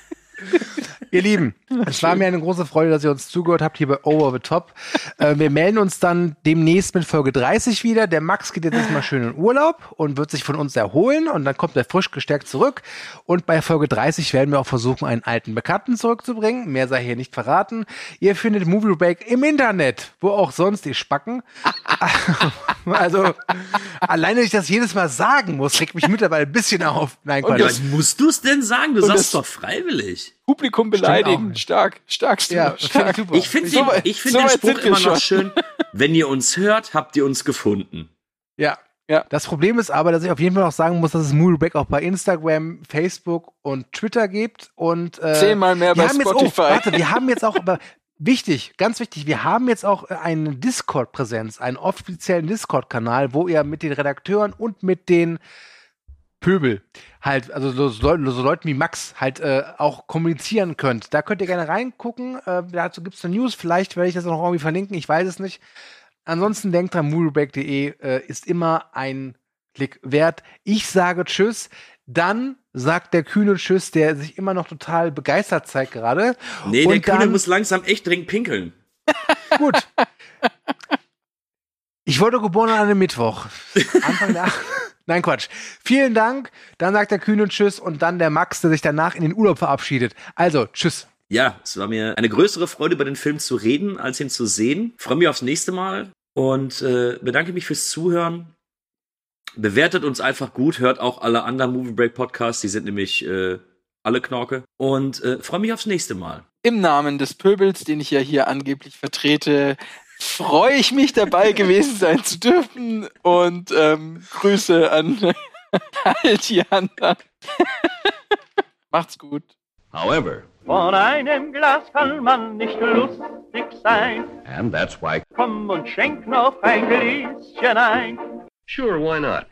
[SPEAKER 6] Ihr Lieben, es war mir eine große Freude, dass ihr uns zugehört habt hier bei Over the Top. Äh, wir melden uns dann demnächst mit Folge 30 wieder. Der Max geht jetzt erstmal schön in Urlaub und wird sich von uns erholen und dann kommt er frisch gestärkt zurück. Und bei Folge 30 werden wir auch versuchen, einen alten Bekannten zurückzubringen. Mehr sei hier nicht verraten. Ihr findet Movie Break im Internet, wo auch sonst ihr Spacken. [laughs] also, alleine, dass ich das jedes Mal sagen muss, regt mich mittlerweile ein bisschen auf. Nein,
[SPEAKER 2] Und
[SPEAKER 6] Quatsch.
[SPEAKER 2] was musst du es denn sagen? Du
[SPEAKER 3] Und
[SPEAKER 2] sagst
[SPEAKER 3] das-
[SPEAKER 2] doch freiwillig.
[SPEAKER 3] Publikum beleidigen. Stark, stark,
[SPEAKER 6] Ja,
[SPEAKER 3] stark.
[SPEAKER 6] finde ich super.
[SPEAKER 2] Ich finde
[SPEAKER 3] So
[SPEAKER 2] den, ich find
[SPEAKER 3] so
[SPEAKER 2] den Spruch immer noch
[SPEAKER 3] schon.
[SPEAKER 2] schön. Wenn ihr uns hört, habt ihr uns gefunden.
[SPEAKER 6] Ja.
[SPEAKER 3] Ja.
[SPEAKER 6] Das Problem ist aber, dass ich auf jeden Fall noch sagen muss, dass es Break auch bei Instagram, Facebook und Twitter gibt und äh,
[SPEAKER 3] Zehnmal mehr bei Spotify.
[SPEAKER 6] Jetzt, oh, warte, wir haben jetzt auch aber [laughs] wichtig, ganz wichtig, wir haben jetzt auch äh, eine Discord-Präsenz, einen offiziellen Discord-Kanal, wo ihr mit den Redakteuren und mit den Pöbel halt, also so, so, so Leuten wie Max halt äh, auch kommunizieren könnt. Da könnt ihr gerne reingucken. Äh, dazu gibt es eine News. Vielleicht werde ich das noch irgendwie verlinken. Ich weiß es nicht. Ansonsten denkt dran, moviebreak.de äh, ist immer ein Klick wert. Ich sage Tschüss. Dann sagt der kühne Tschüss, der sich immer noch total begeistert zeigt gerade.
[SPEAKER 2] Nee, der
[SPEAKER 6] Und
[SPEAKER 2] Kühne
[SPEAKER 6] dann-
[SPEAKER 2] muss langsam echt dringend pinkeln. [laughs] [laughs]
[SPEAKER 6] Gut. Ich wurde geboren an einem Mittwoch. Anfang der [laughs] Nein, Quatsch. Vielen Dank. Dann sagt der Kühne Tschüss und dann der Max, der sich danach in den Urlaub verabschiedet. Also, Tschüss.
[SPEAKER 2] Ja, es war mir eine größere Freude, über den Film zu reden, als ihn zu sehen. Freue mich aufs nächste Mal und äh, bedanke mich fürs Zuhören. Bewertet uns einfach gut, hört auch alle anderen Movie Break Podcasts, die sind nämlich äh, alle Knorke. Und äh, freue mich aufs nächste Mal.
[SPEAKER 3] Im Namen des Pöbels, den ich ja hier angeblich vertrete, freue ich mich dabei gewesen sein zu dürfen und ähm, Grüße an [laughs] all die anderen. Macht's gut.
[SPEAKER 4] However,
[SPEAKER 11] Von einem Glas kann man nicht lustig sein.
[SPEAKER 4] and that's why
[SPEAKER 11] Komm und schenk noch ein Gläschen ein.
[SPEAKER 5] Sure, why not?